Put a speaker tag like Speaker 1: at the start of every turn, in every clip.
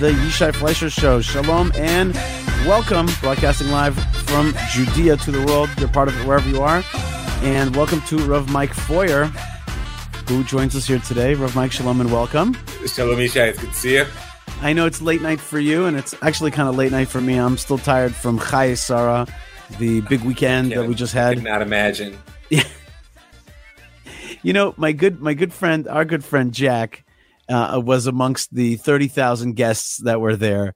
Speaker 1: the Yishai Fleischer Show. Shalom and welcome, broadcasting live from Judea to the world. You're part of it wherever you are. And welcome to Rav Mike Feuer, who joins us here today. Rav Mike, shalom and welcome.
Speaker 2: Shalom, Yishai. It's good to see you.
Speaker 1: I know it's late night for you, and it's actually kind of late night for me. I'm still tired from Chayei Sarah, the big weekend that we just had.
Speaker 2: I cannot imagine.
Speaker 1: Yeah. You know, my good my good friend, our good friend Jack, uh, was amongst the thirty thousand guests that were there,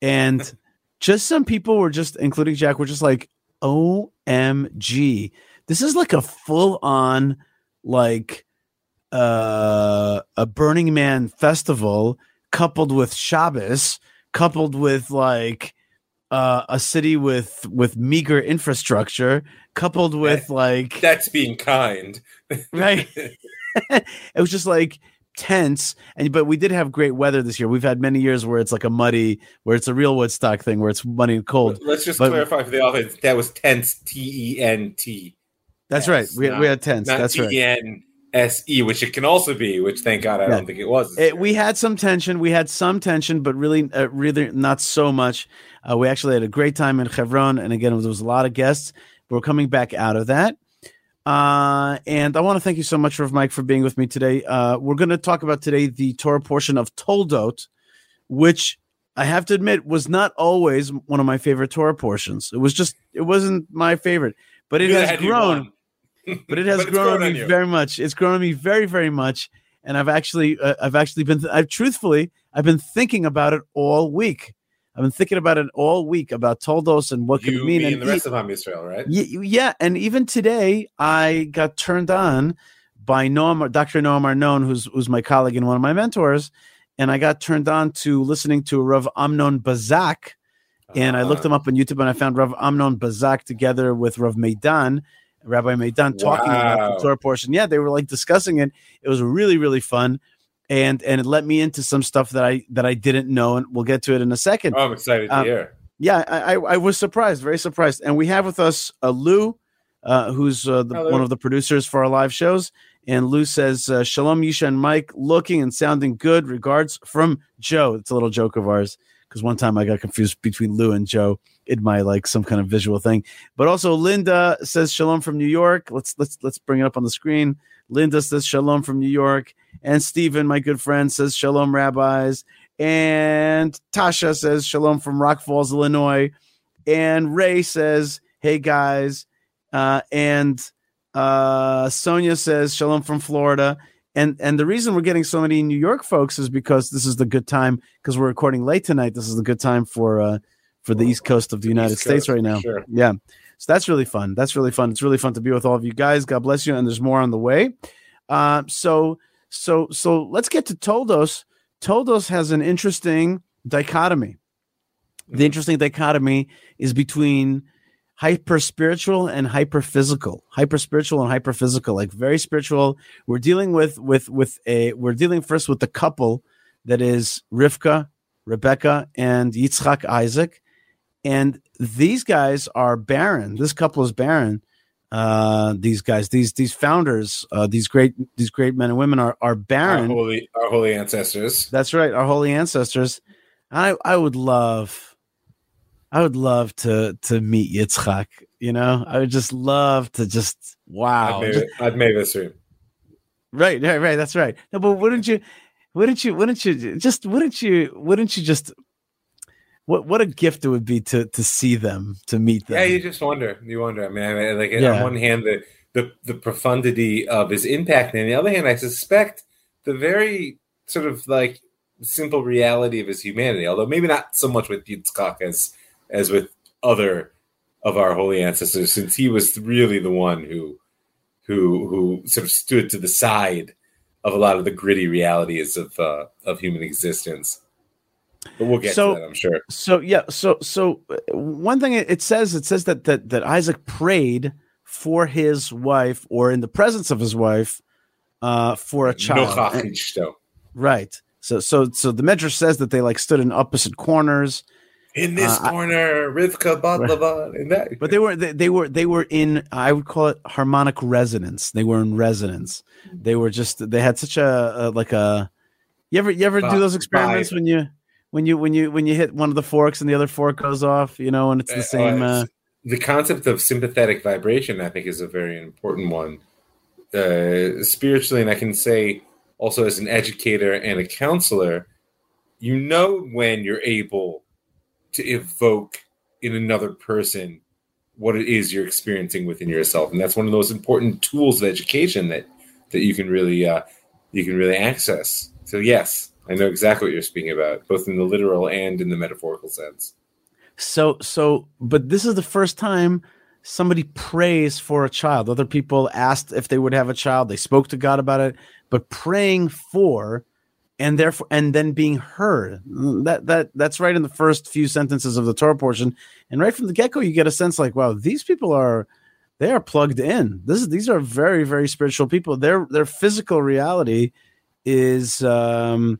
Speaker 1: and just some people were just, including Jack, were just like, "OMG, this is like a full on like uh, a Burning Man festival coupled with Shabbos, coupled with like." Uh, a city with with meager infrastructure, coupled with like
Speaker 2: That's being kind.
Speaker 1: right it was just like tense and but we did have great weather this year. We've had many years where it's like a muddy where it's a real woodstock thing where it's muddy and cold.
Speaker 2: Let's just
Speaker 1: But-
Speaker 2: clarify for the audience that was tense T E N T.
Speaker 1: that's right. We, we had tense.
Speaker 2: Not
Speaker 1: that's
Speaker 2: T
Speaker 1: right
Speaker 2: E N S E, which it can also be, which thank God I
Speaker 1: Yeah.
Speaker 2: don't think it was.
Speaker 1: it, we had some tension. We had some tension but really uh, really not so much. Uh, we actually had a great time in Hebron and again there was a lot of guests. But we're coming back out of that uh, and I want to thank you so much, Rav Mike, for being with me today. Uh, we're going to talk about today the Torah portion of Toldot, which I have to admit was not always one of my favorite Torah portions. It was just, it wasn't my favorite, but it
Speaker 2: You
Speaker 1: has grown. But it has
Speaker 2: it's
Speaker 1: grown on
Speaker 2: on
Speaker 1: me very much. It's grown on me very, very much. And I've actually, uh, I've actually been, I've truthfully, I've been thinking about it all week. I've been thinking about it all week about Toldos and what could
Speaker 2: You,
Speaker 1: mean.
Speaker 2: me,
Speaker 1: and
Speaker 2: the rest of Am Yisrael, right?
Speaker 1: Yeah, and even today, I got turned on by Noam, Dr. Noam Arnon, who's who's my colleague and one of my mentors, and I got turned on to listening to Rav Amnon Bazak, and I looked
Speaker 2: Ah.
Speaker 1: him up on YouTube, and I found Rav Amnon Bazak together with Rav Meidan, Rabbi Meidan, talking about the Torah portion. Yeah, they were like discussing it. It was really really fun, and and it let me into some stuff that I that I didn't know, and we'll get to it in a second
Speaker 2: Oh, I'm excited to
Speaker 1: Um,
Speaker 2: hear.
Speaker 1: yeah, I, I, I was surprised, very surprised. And we have with us uh, Lou, uh, who's uh, the, one of the producers for our live shows. And Lou says, uh, Shalom, Yisha, and Mike, looking and sounding good. Regards from Joe. It's a little joke of ours because one time I got confused between Lou and Joe in my like some kind of visual thing. But also Linda says Shalom from New York. Let's let's let's bring it up on the screen. Linda says Shalom from New York, and Stephen, my good friend, says Shalom, rabbis. And Tasha says Shalom from Rock Falls, Illinois. And Ray says, Hey guys. Uh, and uh, Sonia says Shalom from Florida. And and the reason we're getting so many New York folks is because this is the good time because we're recording late tonight. This is the good time for uh for the East Coast of the United
Speaker 2: East
Speaker 1: States
Speaker 2: Coast,
Speaker 1: right now.
Speaker 2: sure.
Speaker 1: Yeah. So that's really fun. That's really fun. It's really fun to be with all of you guys. God bless you. And there's more on the way. Uh, so so so let's get to Toldos. Toldos has an interesting dichotomy. The interesting dichotomy is between hyper spiritual and hyper physical. Hyper spiritual and hyper physical, like very spiritual. We're dealing with with with a we're dealing first with the couple that is Rivka, Rebecca, and Yitzchak Isaac. And these guys are barren. This couple is barren. Uh, these guys, these these founders, uh, these great these great men and women are are
Speaker 2: Our
Speaker 1: barren.
Speaker 2: holy, our holy ancestors.
Speaker 1: That's right, our holy ancestors. I I would love, I would love to to meet Yitzchak. You know, I would just love to just wow.
Speaker 2: I've, made I've made this room.
Speaker 1: right, right, right. That's right. No, but wouldn't you? Wouldn't you? Wouldn't you? Just wouldn't you? Wouldn't you just? What what a gift it would be to to see them, to meet them.
Speaker 2: Yeah, you just wonder. You wonder. I mean, I mean, like
Speaker 1: Yeah.
Speaker 2: on one hand, the, the the profundity of his impact, and on the other hand, I suspect the very sort of like simple reality of his humanity. Although maybe not so much with Yitzchak as as with other of our holy ancestors, since he was really the one who who who sort of stood to the side of a lot of the gritty realities of uh, of human existence. But we'll get
Speaker 1: So-
Speaker 2: to that, I'm sure.
Speaker 1: So yeah, so so uh, one thing it says it says that that that Isaac prayed for his wife or in the presence of his wife uh for a child. And- right. So so so the Medrash says that they like stood in opposite corners,
Speaker 2: In this
Speaker 1: Uh, I-
Speaker 2: corner, Rivka Batlava, in that.
Speaker 1: but they were they, they were they were in I would call it harmonic resonance. They were in resonance. They were just they had such a, a like a You ever you ever do those experiments when you when you when you when you hit one of the forks and the other fork goes off, you know, and it's the uh, same. Uh,
Speaker 2: the concept of sympathetic vibration, I think, is a very important one. Uh, spiritually, and I can say also as an educator and a counselor, you know when you're able to evoke in another person what it is you're experiencing within yourself, and that's one of those important tools of education that that you can really uh, you can really access. So yes, I know exactly what you're speaking about, both in the literal and in the metaphorical sense.
Speaker 1: So, so, but this is the first time somebody prays for a child. Other people asked if they would have a child. They spoke to God about it, but praying for and therefore and then being heard. That that that's right in the first few sentences of the Torah portion. And right from the get-go, you get a sense like, wow, these people are they are plugged in. This is these are very, very spiritual people. Their their physical reality is um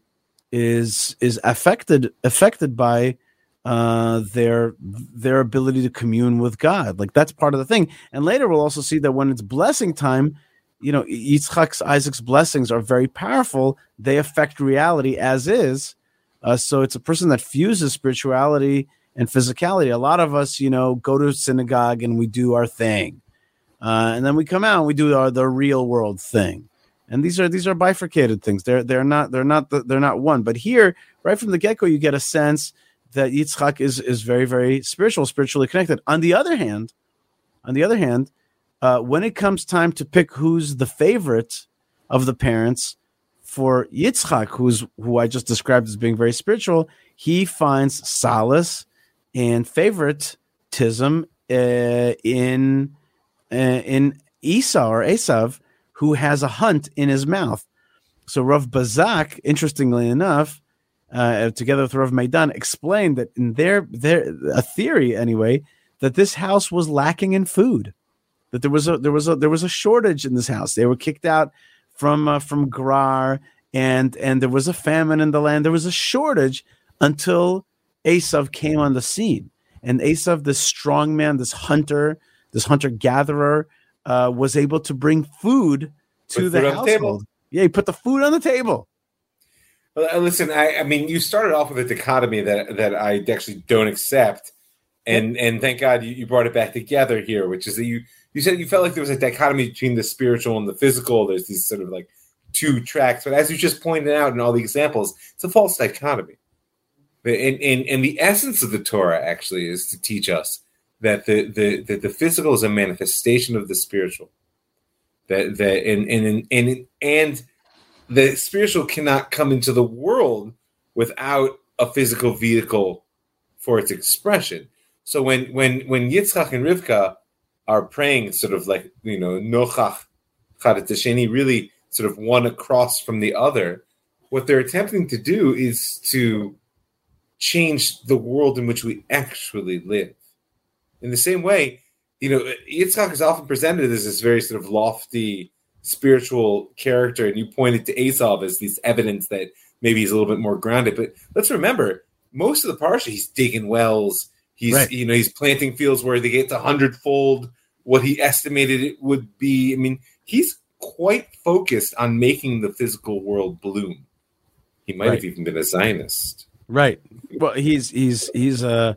Speaker 1: is is affected affected by uh, their their ability to commune with God. Like that's part of the thing. And later we'll also see that when it's blessing time, you know, Yitzchak's Isaac's blessings are very powerful. They affect reality as is. Uh, so it's a person that fuses spirituality and physicality. A lot of us, you know, go to synagogue and we do our thing, uh, and then we come out and we do our the real world thing and these are these are bifurcated things. They're they're not they're not they're not one. But here, right from the get go, you get a sense that Yitzchak is is very very spiritual, spiritually connected. On the other hand, on the other hand, uh, when it comes time to pick who's the favorite of the parents for Yitzchak, who's who I just described as being very spiritual, he finds solace and favoritism uh, in uh, in Esau or Esav who has a hunt in his mouth. So Rav Bazak, interestingly enough, uh, together with Rav Meidan, explained that in their their a theory anyway that this house was lacking in food, that there was a there was a there was a shortage in this house. They were kicked out from uh, from Gerar, and and there was a famine in the land. There was a shortage until Esav came on the scene, and Esav, this strong man, this hunter, this hunter gatherer uh, was able to bring food to the household. The yeah, he put the food on the table.
Speaker 2: Well, uh, listen, I, I mean, you started off with a dichotomy that that I actually don't accept, and and thank God you, you brought it back together here, which is that you you said you felt like there was a dichotomy between the spiritual and the physical. There's these sort of like two tracks, but as you just pointed out in all the examples, it's a false dichotomy. And, and, and the essence of the Torah actually is to teach us that the, the, that the physical is a manifestation of the spiritual. That that and and and and the spiritual cannot come into the world without a physical vehicle for its expression. So when when when Yitzchak and Rivka are praying, sort of like you know Nochach Charatasheni, really sort of one across from the other, what they're attempting to do is to change the world in which we actually live. In the same way, you know, Yitzchak is often presented as this very sort of lofty spiritual character, and you pointed to Esav as this evidence that maybe he's a little bit more grounded. But let's remember, most of the parsha, he's digging wells. He's right. you know he's planting fields where they get a hundredfold what he estimated it would be. I mean, he's quite focused on making the physical world bloom. He might right. have even been a Zionist.
Speaker 1: Right. Well, he's he's he's a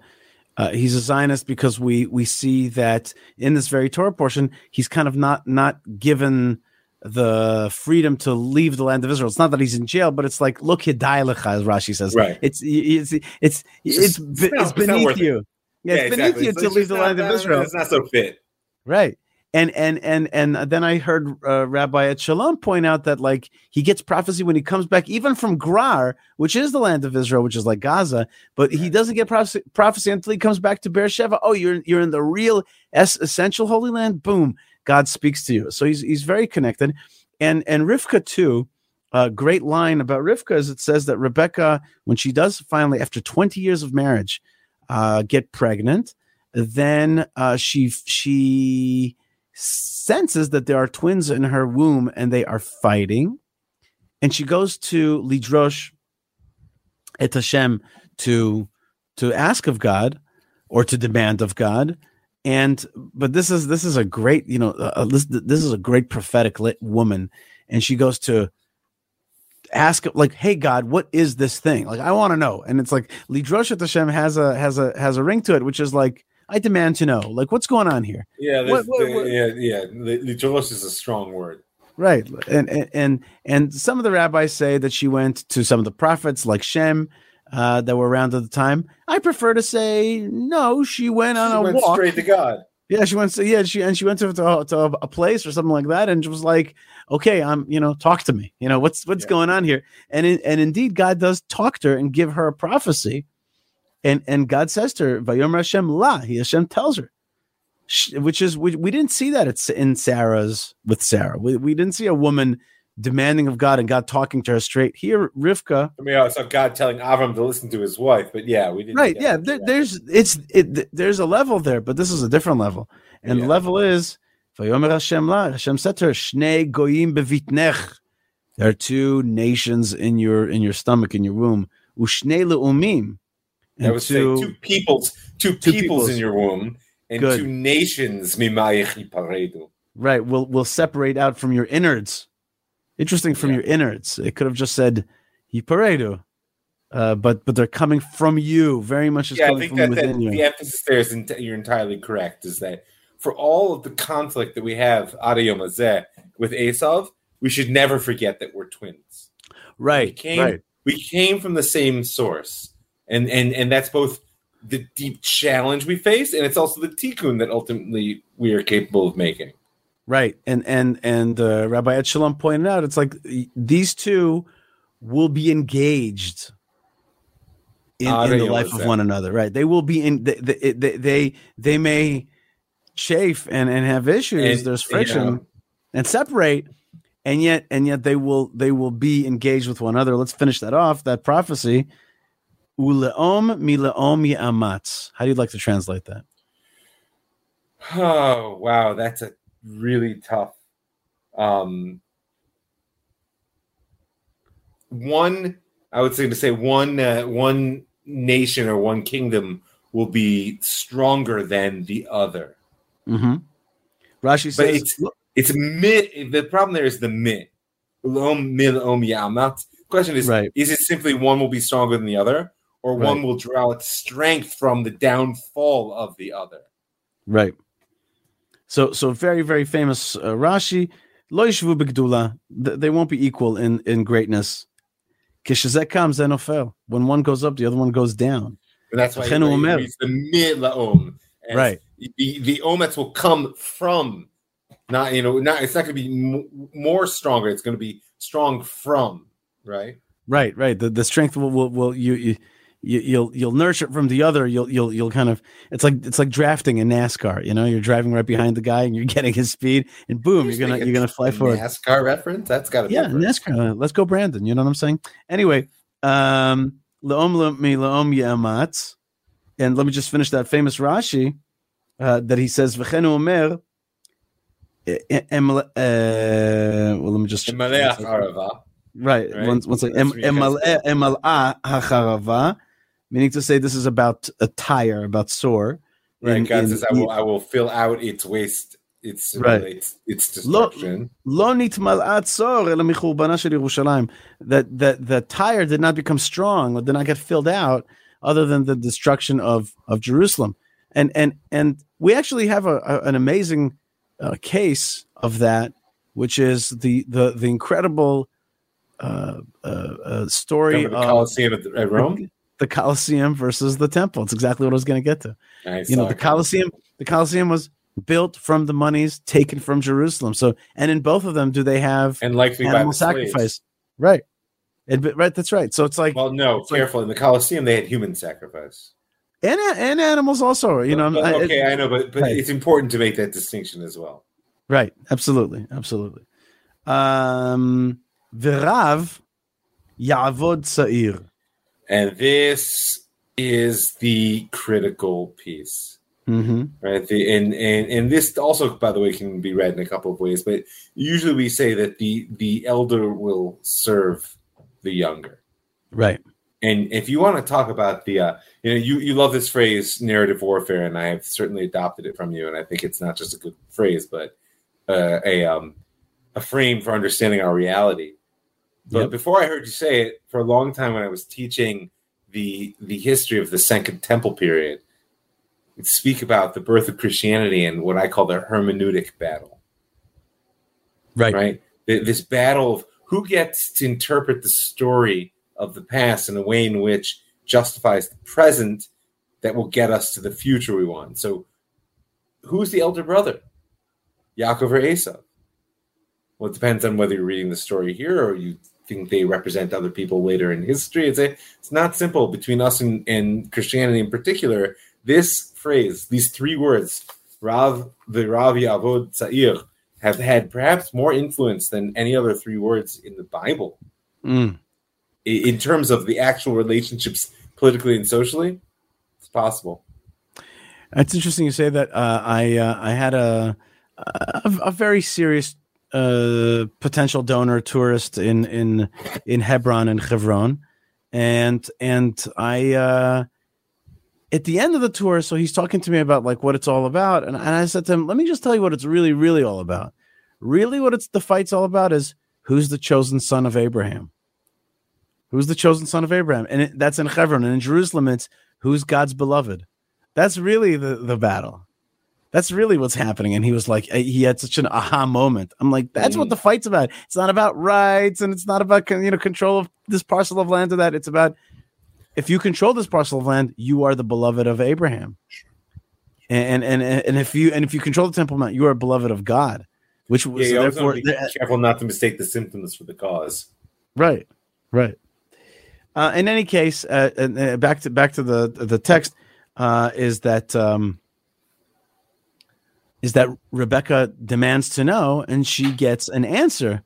Speaker 1: uh, he's a Zionist because we we see that in this very Torah portion, he's kind of not not given the freedom to leave the land of Israel. It's not that he's in jail, but it's like look hidaylecha, as Rashi says.
Speaker 2: Right.
Speaker 1: It's it's it's it's, it's, it's, it's beneath you. It. Yeah, yeah, it's exactly. beneath you so to leave the land of Israel.
Speaker 2: It's not so fit.
Speaker 1: Right and and and and then I heard uh, Rabbi at Shalom point out that like he gets prophecy when he comes back, even from Gerar, which is the land of Israel, which is like Gaza, but he doesn't get prophecy, prophecy until he comes back to Beersheba. Oh, you're you're in the real es- essential Holy Land. Boom, God speaks to you. So he's he's very connected, and and Rivka too. A great line about Rivka is it says that Rebecca, when she does finally, after 20 years of marriage, uh, get pregnant, then uh, she she senses that there are twins in her womb and they are fighting. And she goes to Lidrosh et Hashem to to ask of God or to demand of God. And but this is this is a great you know uh, uh this this is a great prophetic woman, and she goes to ask like, "Hey God, what is this thing?" Like I want to know. And it's like Lidroshet Hashem has a has a has a ring to it, which is like I demand to know. Like what's going on here?
Speaker 2: Yeah,
Speaker 1: What- what- what-
Speaker 2: yeah, yeah. Li- is a strong word.
Speaker 1: Right. And and and, and some of the rabbis say that she went to some of the prophets like Shem uh, that were around at the time. I prefer to say no, she went on
Speaker 2: She
Speaker 1: a
Speaker 2: went
Speaker 1: walk.
Speaker 2: straight to God.
Speaker 1: Yeah, she went to yeah, she and she went to, to, to a place or something like that, and was like, "Okay, I'm you know, talk to me. You know, what's what's
Speaker 2: Yeah.
Speaker 1: going on here?" And in, and indeed, God does talk to her and give her a prophecy, and and God says to her, "Vayomer Hashem la." He Hashem tells her, which is we, we didn't see that it's in Sarah's with Sarah. We we didn't see a woman demanding of God and God talking to her straight. Here, Rivka,
Speaker 2: I mean, oh, I saw God telling Avram to listen to his wife, but yeah, we didn't.
Speaker 1: right yeah there, there's it's it there's a level there but this is a different level and the level is Vayomer Hashem la Hashem said to her Shnei goyim bevitnech there are two nations in your in your stomach in your womb Ushnei leumim
Speaker 2: I was saying two peoples, two,
Speaker 1: Two
Speaker 2: peoples,
Speaker 1: peoples.
Speaker 2: in your womb, and
Speaker 1: Good.
Speaker 2: two nations.
Speaker 1: Right will will separate out from your innards interesting from
Speaker 2: Yeah.
Speaker 1: your innards it could have just said Yiparedu uh, but but they're coming from you very much
Speaker 2: Yeah, I
Speaker 1: coming
Speaker 2: think
Speaker 1: from
Speaker 2: that, that
Speaker 1: within you
Speaker 2: the emphasis there is ent- you're entirely correct. Is that for all of the conflict that we have Adayom with Esav, we should never forget that we're twins. we
Speaker 1: right
Speaker 2: came,
Speaker 1: right
Speaker 2: we came from the same source, and and and that's both the deep challenge we face, and it's also the tikkun that ultimately we are capable of making.
Speaker 1: Right, and and and uh, Rabbi Ed Shalom pointed out, it's like these two will be engaged in,
Speaker 2: Ah,
Speaker 1: in the life of one another. Right, they will be in. They they they, they, they may chafe and and have issues.
Speaker 2: And,
Speaker 1: There's
Speaker 2: you
Speaker 1: friction
Speaker 2: know,
Speaker 1: and separate, and yet and yet they will they will be engaged with one another. Let's finish that off. That prophecy. Uleom mileom yamatz. How do you like to translate that?
Speaker 2: Oh wow, that's a really tough. Um, one, I would say to say one uh, one nation or one kingdom will be stronger than the other.
Speaker 1: Mm-hmm. Rashi
Speaker 2: But
Speaker 1: says,
Speaker 2: it's it's mit. The problem there is the mit. Lom mil om yamat. Question is:
Speaker 1: Right.
Speaker 2: Is it simply one will be stronger than the other, or one will draw its strength from the downfall of the other?
Speaker 1: Right. So so very very famous uh, Rashi lo yishvu b'gdula. They won't be equal in in greatness. Kishazek comes. When one goes up, the other one goes down.
Speaker 2: And that's why he reads the mid laom.
Speaker 1: Right.
Speaker 2: The the omets will come from, not you know, not it's not going to be more stronger. It's going to be strong from, right?
Speaker 1: Right, right. The the strength will will, will you, you you you'll you'll nurture it from the other. You'll you'll you'll kind of it's like it's like drafting in NASCAR. You know, you're driving right behind the guy and you're getting his speed, and boom, you're gonna you're gonna fly forward.
Speaker 2: NASCAR reference. That's got to
Speaker 1: yeah, NASCAR. Uh, let's go, Brandon. You know what I'm saying? Anyway, um, leom le- mi leom yamatz, and let me just finish that famous Rashi uh, that he says v'chenu omer. well, let me just right.
Speaker 2: right?
Speaker 1: One, one second.
Speaker 2: That's
Speaker 1: Em-
Speaker 2: what you
Speaker 1: emal- hacharava, meaning to say this is about a Tyre about Tzor.
Speaker 2: Right,
Speaker 1: in,
Speaker 2: God
Speaker 1: in,
Speaker 2: says, I will, I will fill out its waste, its,
Speaker 1: right.
Speaker 2: its, its destruction.
Speaker 1: Lo sor Yerushalayim. That, that the Tyre did not become strong, or did not get filled out, other than the destruction of, of Jerusalem. And, and, and we actually have a, a an amazing uh, case of that, which is the, the, the incredible uh, – uh, uh, story
Speaker 2: of the Colosseum at Rome
Speaker 1: the Colosseum versus the temple. It's exactly what I was going to get to
Speaker 2: I
Speaker 1: you know the. Colosseum the Colosseum was built from the monies taken from Jerusalem so and in both of them do they have
Speaker 2: and likely
Speaker 1: animal
Speaker 2: the slaves.
Speaker 1: sacrifice right It- right that's right so it's like
Speaker 2: Well, no,
Speaker 1: It's like-
Speaker 2: careful. In the Colosseum, they had human sacrifice.
Speaker 1: and and animals also you know
Speaker 2: But- okay,
Speaker 1: it-
Speaker 2: I know, but, but
Speaker 1: right.
Speaker 2: it's important to make that distinction as well.
Speaker 1: right absolutely absolutely um v'rav ya'avod sa'ir
Speaker 2: And this is the critical piece,
Speaker 1: hmm
Speaker 2: right? The, and, and and this also, by the way, can be read in a couple of ways. But usually, we say that the the elder will serve the younger.
Speaker 1: right
Speaker 2: And if you want to talk about the, uh, you know, you, you love this phrase, narrative warfare, and I have certainly adopted it from you. And I think it's not just a good phrase, but uh, a um, a frame for understanding our reality. But
Speaker 1: Yep.
Speaker 2: before I heard you say it, for a long time when I was teaching the the history of the Second Temple period, we'd speak about the birth of Christianity and what I call the hermeneutic battle. right? Right. This battle of who gets to interpret the story of the past in a way in which justifies the present that will get us to the future we want. So, who's the elder brother, Yaakov or Esau? Well, it depends on whether you're reading the story here or you think they represent other people later in history. It's a, it's not simple between us and, and Christianity in particular. This phrase, these three words, Rav the Rav Yavod Tza'ir, have had perhaps more influence than any other three words in the Bible
Speaker 1: Mm.
Speaker 2: I- in terms of the actual relationships politically and socially. It's possible.
Speaker 1: It's interesting you say that. Uh, I uh, I had a, a a very serious uh, potential donor tourist in in in Hebron and Hebron, and and I uh, at the end of the tour, so he's talking to me about like what it's all about, and, and I said to him, "Let me just tell you what it's really really all about. Really, what it's the fight's all about is who's the chosen son of Abraham." Who's the chosen son of Abraham? And that's in Hebron. And in Jerusalem, it's who's God's beloved. That's really the, the battle. That's really what's happening. And he was like, eh, he had such an aha moment. I'm like, that's what
Speaker 2: Mm.
Speaker 1: the fight's about. It's not about rights and it's not about you know control of this parcel of land or that. It's about if you control this parcel of land, you are the beloved of Abraham. And and and, and if you and if you control the Temple Mount, you are beloved of God. Which was
Speaker 2: Yeah, always
Speaker 1: therefore
Speaker 2: be careful not to mistake the symptoms for the cause.
Speaker 1: Right, right. Uh, in any case, uh, and, uh, back to back to the the text uh, is that um, is that Rebecca demands to know, and she gets an answer,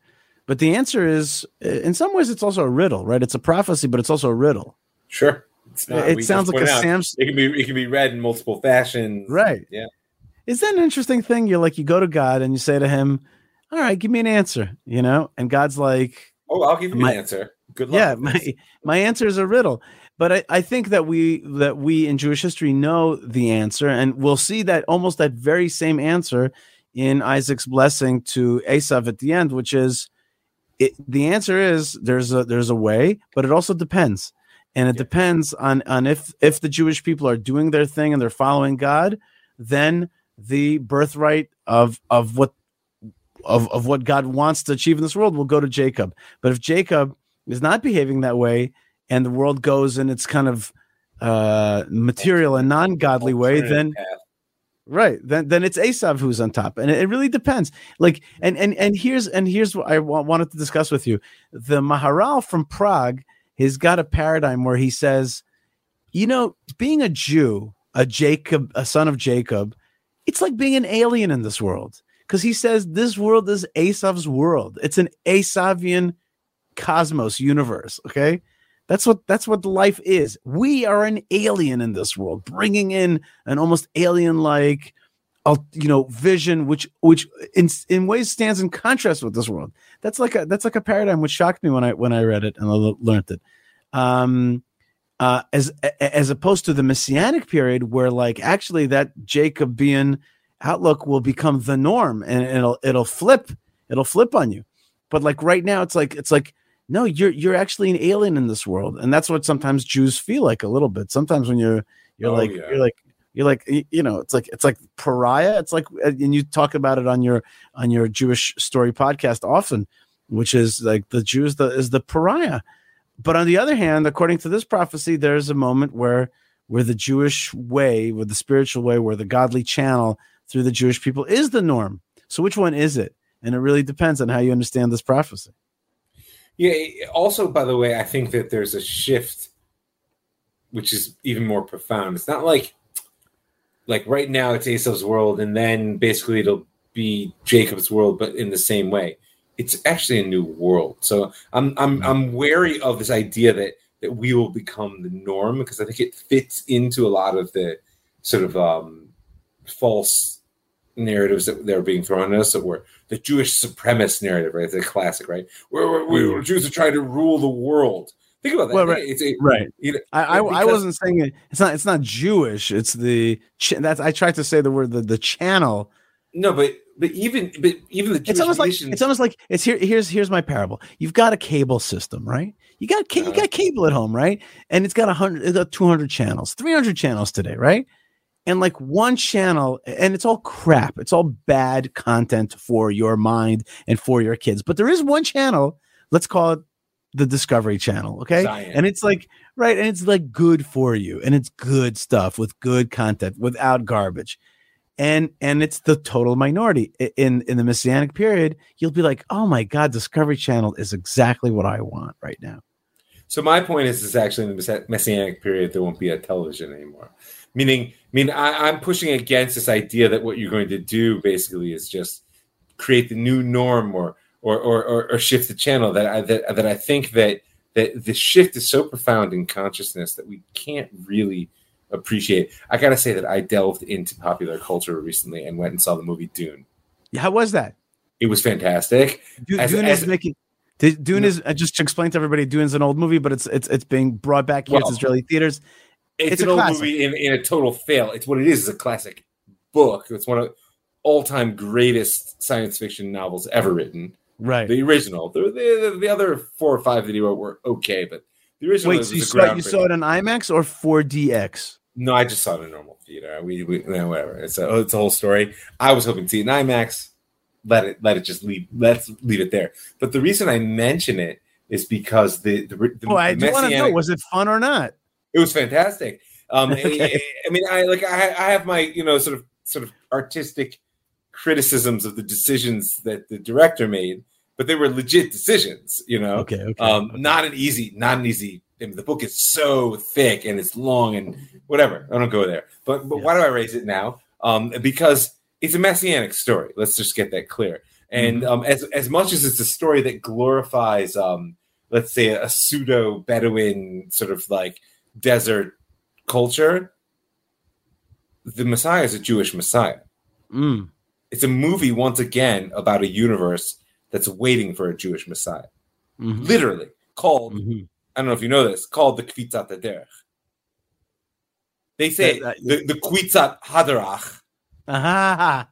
Speaker 1: but the answer is, uh, in some ways, it's also a riddle, right? It's a prophecy, but it's also a riddle.
Speaker 2: Sure.
Speaker 1: It
Speaker 2: We
Speaker 1: sounds like a
Speaker 2: out,
Speaker 1: Sam's
Speaker 2: It can be it can be read in multiple fashions.
Speaker 1: right.
Speaker 2: Yeah.
Speaker 1: Is that an interesting thing? You're like, you go to God and you say to Him, "All right, give me an answer," you know, and God's like,
Speaker 2: Oh, I'll give you
Speaker 1: My-
Speaker 2: an answer. Good luck.
Speaker 1: yeah my my answer is a riddle but I, I think that we that we in jewish history know the answer and we'll see that almost that very same answer in isaac's blessing to Esav at the end which is it, the answer is there's a there's a way but it also depends and it
Speaker 2: Yeah.
Speaker 1: depends on on if if the jewish people are doing their thing and they're following god then the birthright of of what of, of what God wants to achieve in this world will go to Jacob. But if Jacob is not behaving that way and the world goes in its kind of uh material and non-godly way, then right, then then it's Esav who's on top. And it, it really depends. Like and and and here's and here's what I wanted to discuss with you. The Maharal from Prague has got a paradigm where he says, you know, being a Jew, a Jacob, a son of Jacob, it's like being an alien in this world because he says this world is Asav's world. It's an Asavian cosmos universe. Okay, that's what that's what life is. We are an alien in this world, bringing in an almost alien-like, uh, you know, vision, which which in in ways stands in contrast with this world. That's like a that's like a paradigm which shocked me when I when I read it and I learned it. Um, uh, as as opposed to the messianic period where like actually that Jacobean outlook will become the norm and it'll it'll flip it'll flip on you but like right now it's like it's like no you're you're actually an alien in this world and that's what sometimes jews feel like a little bit. Sometimes when you're you're
Speaker 2: Oh,
Speaker 1: like
Speaker 2: yeah.
Speaker 1: you're like you're like you know it's like it's like pariah. It's like uh, and you talk about it on your on your jewish story podcast often which is like the jews the is the pariah. But on the other hand according to this prophecy there's a moment where where the jewish way where the spiritual way where the godly channel through the jewish people is the norm. So which one is it? And it really depends on how you understand this prophecy
Speaker 2: Yeah. Also, by the way, I think that there's a shift, which is even more profound. It's not like, like right now it's Esau's world, and then basically it'll be Jacob's world, but in the same way. It's actually a new world. So I'm I'm I'm wary of this idea that that we will become the norm because I think it fits into a lot of the sort of um, false narratives that they're being thrown at us. That were the Jewish supremacist narrative, right? The classic, right? Where, where, where Jews are trying to rule the world. Think about that.
Speaker 1: Well, right.
Speaker 2: It's a,
Speaker 1: right
Speaker 2: you know,
Speaker 1: I, I, I wasn't saying it. It's not. It's not Jewish. It's the. That's. I tried to say the word the the channel.
Speaker 2: No, but but even but even the Jewish
Speaker 1: it's almost like it's almost like it's here. Here's here's my parable. You've got a cable system, right? You got you
Speaker 2: Uh-huh.
Speaker 1: got cable at home, right? And it's got a hundred, it's got two hundred channels, three hundred channels today, right? And like one channel, and it's all crap. It's all bad content for your mind and for your kids. But there is one channel. Let's call it the Discovery Channel, okay? And it's like right, and it's like good for you, and it's good stuff with good content without garbage and and it's the total minority in in the messianic period you'll be like oh my god discovery channel is exactly what i want right now
Speaker 2: So my point is, is actually in the messianic period there won't be a television anymore. Meaning, I mean, I, I'm pushing against this idea that what you're going to do basically is just create the new norm or or or, or, shift the channel. That I that, that I think that that the shift is so profound in consciousness that we can't really appreciate. I gotta say that I delved into popular culture recently and went and saw the movie Dune.
Speaker 1: Yeah, how was that
Speaker 2: It was fantastic.
Speaker 1: Du-
Speaker 2: As-
Speaker 1: dune
Speaker 2: as-
Speaker 1: is making dune is just to explain to everybody dune's an old movie but it's it's it's being brought back here
Speaker 2: Well,
Speaker 1: to israeli theaters
Speaker 2: it's,
Speaker 1: It's
Speaker 2: an
Speaker 1: a
Speaker 2: old
Speaker 1: classic.
Speaker 2: movie in, in a total fail. It's what it is. It's a classic book. It's one of all time greatest science fiction novels ever written.
Speaker 1: right
Speaker 2: The original. The, the, the other four or five that he wrote were okay, but the original
Speaker 1: wait so you saw, you saw it in imax or 4dx
Speaker 2: No, I just saw it in a normal theater. We, we no, whatever. It's a it's a whole story. I was hoping to see it in IMAX. Let it let it just leave. Let's leave it there. But the reason I mention it is because the the, the,
Speaker 1: oh i
Speaker 2: the
Speaker 1: do want to know was it fun or not
Speaker 2: It was fantastic. Um,
Speaker 1: Okay.
Speaker 2: I, I mean, I like I, I have my you know sort of sort of artistic criticisms of the decisions that the director made, but they were legit decisions. You know,
Speaker 1: okay okay
Speaker 2: um,
Speaker 1: okay.
Speaker 2: not an easy, not an easy. I mean, the book is so thick and it's long and whatever. I don't go there. But but
Speaker 1: Yeah.
Speaker 2: why do I raise it now? Um, because it's a messianic story. Let's just get that clear. And
Speaker 1: Mm-hmm.
Speaker 2: um, as as much as it's a story that glorifies, um, let's say, a pseudo Bedouin sort of like desert culture, the Messiah is a Jewish Messiah.
Speaker 1: Mm,
Speaker 2: It's a movie once again about a universe that's waiting for a Jewish Messiah.
Speaker 1: mhm,
Speaker 2: Literally called
Speaker 1: mhm.
Speaker 2: I don't know if you know this, called the Kvitzat Haderech. They say
Speaker 1: That- that-
Speaker 2: the, the Kvitzat Haderach,
Speaker 1: Aha.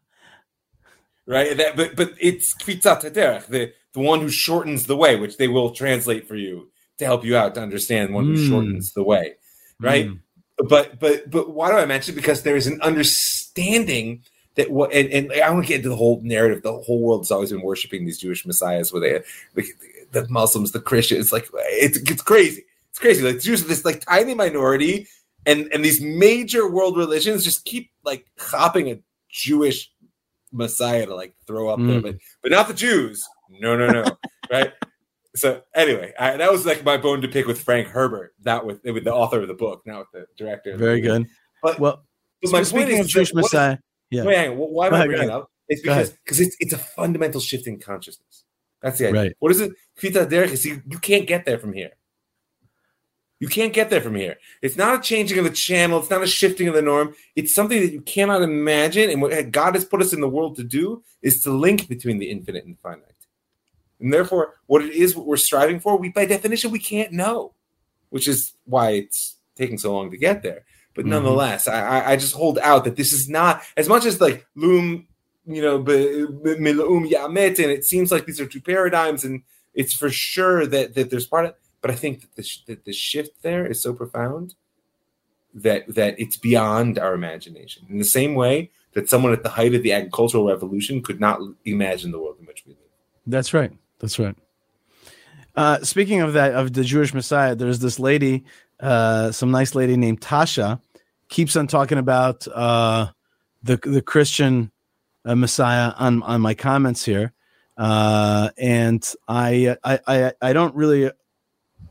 Speaker 2: right? That, but but it's Kvitzat Haderech, the, the one who shortens the way, which they will translate for you to help you out to understand one who
Speaker 1: Mm.
Speaker 2: shortens the way, right?
Speaker 1: Mm.
Speaker 2: But but but why do I mention? it? Because there is an understanding that what and, and I want to get into the whole narrative. The whole world has always been worshiping these Jewish messiahs, where they like the Muslims, the Christians, like it's it's crazy. It's crazy. Like Jews are this like tiny minority, and and these major world religions just keep like hopping a Jewish messiah to like throw up there,
Speaker 1: Mm.
Speaker 2: but but not the Jews. No, no, no. right. So anyway, I, that was like my bone to pick with Frank Herbert, not with with the author of the book, not with the director. of the
Speaker 1: very good
Speaker 2: But,
Speaker 1: well
Speaker 2: but my
Speaker 1: speaking
Speaker 2: point is
Speaker 1: of jewish
Speaker 2: that what-
Speaker 1: messiah yeah
Speaker 2: Wait, hang on. Why am I bringing it up? It's because because it's it's a fundamental shift in consciousness. That's the idea.
Speaker 1: Right.
Speaker 2: What is it? Kvita is you, you can't get there from here. You can't get there from here. It's not a changing of the channel. It's not a shifting of the norm. It's something that you cannot imagine. And what God has put us in the world to do is to link between the infinite and the finite. And therefore, what it is, what we're striving for, we by definition we can't know, which is why it's taking so long to get there. But
Speaker 1: Mhm.
Speaker 2: nonetheless, I, I- I just hold out that this is not as much as like loom, you know, milum yamet, and it seems like these are two paradigms, and it's for sure that that there's part of. But I think that the that the shift there is so profound that that it's beyond our imagination. In the same way that someone at the height of the agricultural revolution could not imagine the world in which we live.
Speaker 1: That's right. That's right. Uh, speaking of that, of the Jewish Messiah, there's this lady, uh, some nice lady named Tasha, keeps on talking about uh, the the Christian uh, Messiah on on my comments here, uh, and I, I I I don't really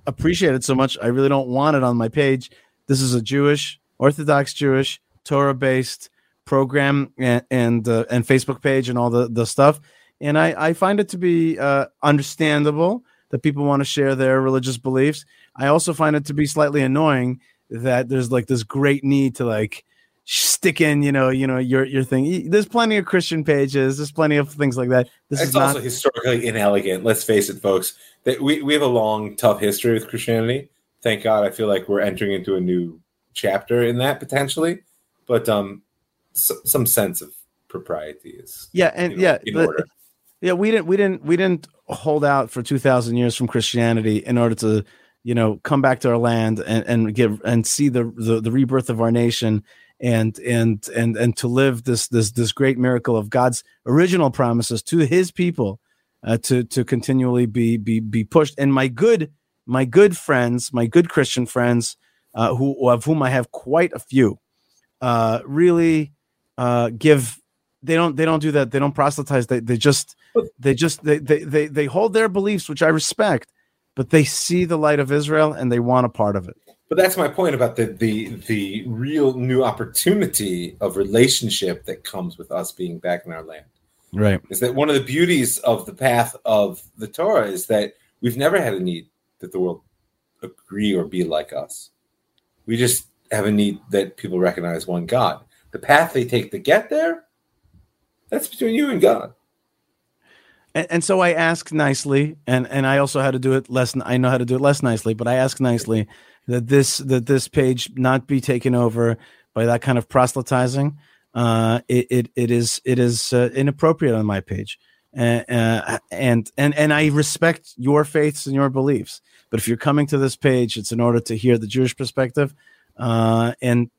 Speaker 1: appreciate it so much. I really don't want it on my page. This is a Jewish, Orthodox Jewish, Torah based program and and, uh, and Facebook page and all the the stuff and I, I find it to be uh, understandable that people want to share their religious beliefs. I also find it to be slightly annoying that there's like this great need to like stick in, you know, you know your your thing. There's plenty of Christian pages. There's plenty of things like that. This
Speaker 2: it's
Speaker 1: is not.
Speaker 2: also historically inelegant. Let's face it, folks. That we, we have a long, tough history with Christianity. Thank God. I feel like we're entering into a new chapter in that potentially. But um, s some sense of propriety is.
Speaker 1: Yeah, and
Speaker 2: you know,
Speaker 1: yeah,
Speaker 2: in
Speaker 1: the-
Speaker 2: order.
Speaker 1: Yeah, we didn't we didn't we didn't hold out for two thousand years from Christianity in order to you know come back to our land and and give and see the the, the rebirth of our nation and and and and to live this this this great miracle of God's original promises to His people uh, to to continually be be be pushed. And my good my good friends, my good Christian friends, uh, who of whom I have quite a few, uh, really uh, give. They don't. They don't do that. They don't proselytize. They. They just. They just. They. They. They, they hold their beliefs, which I respect, but they see the light of Israel and they want a part of it.
Speaker 2: But that's my point about the the the real new opportunity of relationship that comes with us being back in our land.
Speaker 1: Right.
Speaker 2: Is that one of the beauties of the path of the Torah is that we've never had a need that the world agree or be like us. We just have a need that people recognize one God. The path they take to get there, that's between you and God.
Speaker 1: And, and so I ask nicely, and and I also had to do it less. I know how to do it less nicely, but I ask nicely that this that this page not be taken over by that kind of proselytizing. Uh, it, it it is it is uh, inappropriate on my page, uh, and and and I respect your faiths and your beliefs. But if you're coming to this page, it's in order to hear the Jewish perspective, uh, and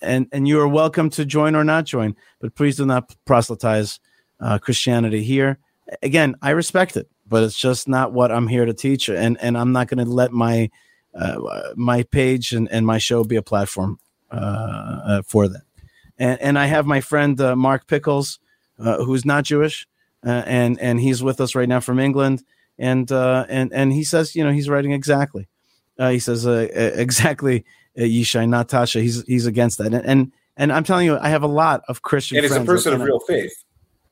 Speaker 1: and and you are welcome to join or not join. But please do not proselytize uh, Christianity here again, I respect it, but it's just not what I'm here to teach, and and I'm not going to let my uh, my page and, and my show be a platform uh, uh, for that. And and I have my friend uh, Mark Pickles, uh, who's not Jewish, and and he's with us right now from England, and and and he says, you know, he's writing exactly. He says exactly, Yishai, not Tasha. He's he's against that, and and, and I'm telling you, I have a lot of Christian.
Speaker 2: And it's a person of real faith.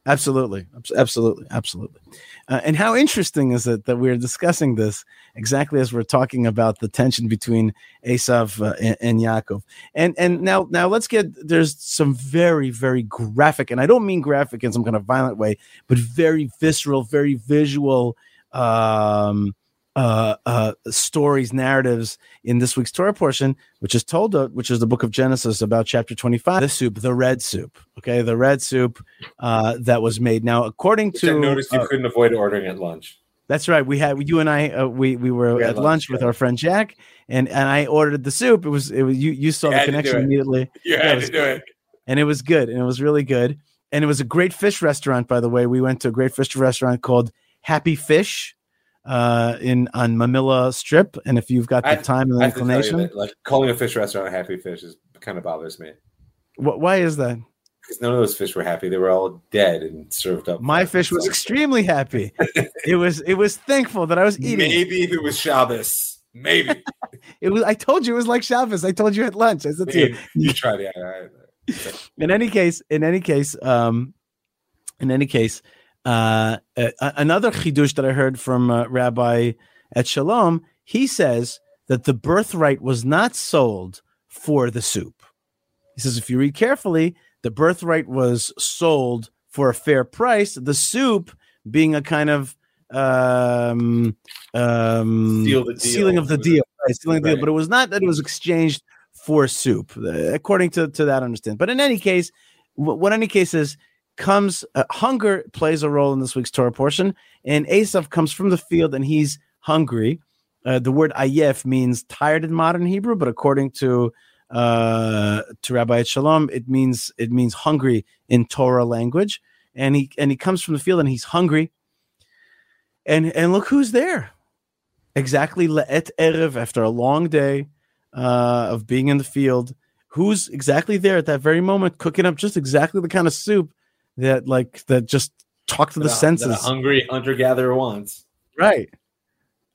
Speaker 1: Absolutely, absolutely, absolutely. Uh, and how interesting is it that we're discussing this exactly as we're talking about the tension between Esav uh, and, and Yaakov? And and now now let's get there's some very very graphic, and I don't mean graphic in some kind of violent way, but very visceral, very visual um, uh, uh, stories, narratives in this week's Torah portion, which is told, uh, which is the book of Genesis about chapter 25, the soup, the red soup. Okay, the red soup uh, that was made. Now, according
Speaker 2: Which
Speaker 1: to
Speaker 2: I noticed you
Speaker 1: uh,
Speaker 2: couldn't avoid ordering at lunch.
Speaker 1: that's right. We had you and I. Uh, we we were
Speaker 2: We
Speaker 1: at lunch,
Speaker 2: lunch
Speaker 1: with
Speaker 2: together.
Speaker 1: our friend Jack, and and I ordered the soup. It was it was you you saw
Speaker 2: You
Speaker 1: the connection immediately,
Speaker 2: You
Speaker 1: Yeah,
Speaker 2: had
Speaker 1: was
Speaker 2: to do it.
Speaker 1: and it was good, and it was really good, and it was a great fish restaurant. By the way, we went to a great fish restaurant called Happy Fish uh in on Mamilla Strip, and if you've got the
Speaker 2: I-
Speaker 1: time and
Speaker 2: I have to tell you
Speaker 1: inclination,
Speaker 2: that, like calling a fish restaurant a happy fish is kind of bothers me
Speaker 1: wh- why is that?
Speaker 2: because none of those fish were happy. They were all dead and served up.
Speaker 1: My fish was extremely happy. it was it was thankful that I was eating.
Speaker 2: Maybe if it was Shabbos, maybe.
Speaker 1: It was. I told you it was like Shabbos. I told you at lunch. I said to you.
Speaker 2: You tried it.
Speaker 1: In any case, in any case, um, in any case, uh, uh, another chidush that I heard from uh, Rabbi at Shalom, he says that the birthright was not sold for the soup. He says if you read carefully, the birthright was sold for a fair price. The soup being a kind of um, um,
Speaker 2: Seal the deal.
Speaker 1: sealing of the deal, right, sealing the deal. But it was not that it was exchanged for soup, uh, according to, to that understand. But in any case, wh- what any case is, comes uh, hunger plays a role in this week's Torah portion, and Asav comes from the field and he's hungry. Uh, the word ayef means tired in modern Hebrew, but according to uh, to Rabbi Shalom, it means it means hungry in Torah language. And he and he comes from the field and he's hungry. And and look who's there. Exactly le'et erev after a long day uh, of being in the field. Who's exactly there at that very moment, cooking up just exactly the kind of soup that like that just talk to the
Speaker 2: that that
Speaker 1: senses,
Speaker 2: a hungry hunter gatherer wants.
Speaker 1: right?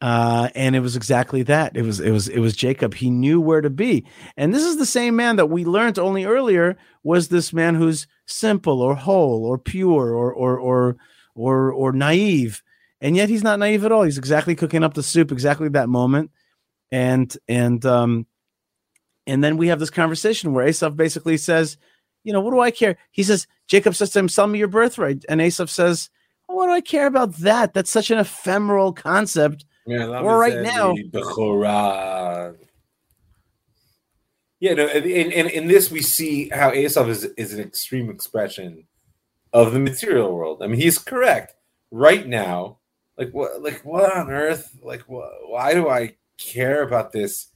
Speaker 1: Uh, and it was exactly that. It was it was it was Jacob. He knew where to be, and this is the same man that we learned only earlier was this man who's simple or whole or pure or or or or or naive, and yet he's not naive at all. He's exactly cooking up the soup exactly that moment, and and um, and then we have this conversation where Asav basically says, you know, what do I care? He says, Jacob says to him, sell me your birthright. And Asav says, what do I care about that? That's such an ephemeral concept.
Speaker 2: Yeah,
Speaker 1: Or right now-
Speaker 2: Bechorah. Yeah, no, and in, in, in this we see how Asav is, is an extreme expression of the material world. I mean, he's correct. Right now, like what like what on earth? Like wh- why do I care about this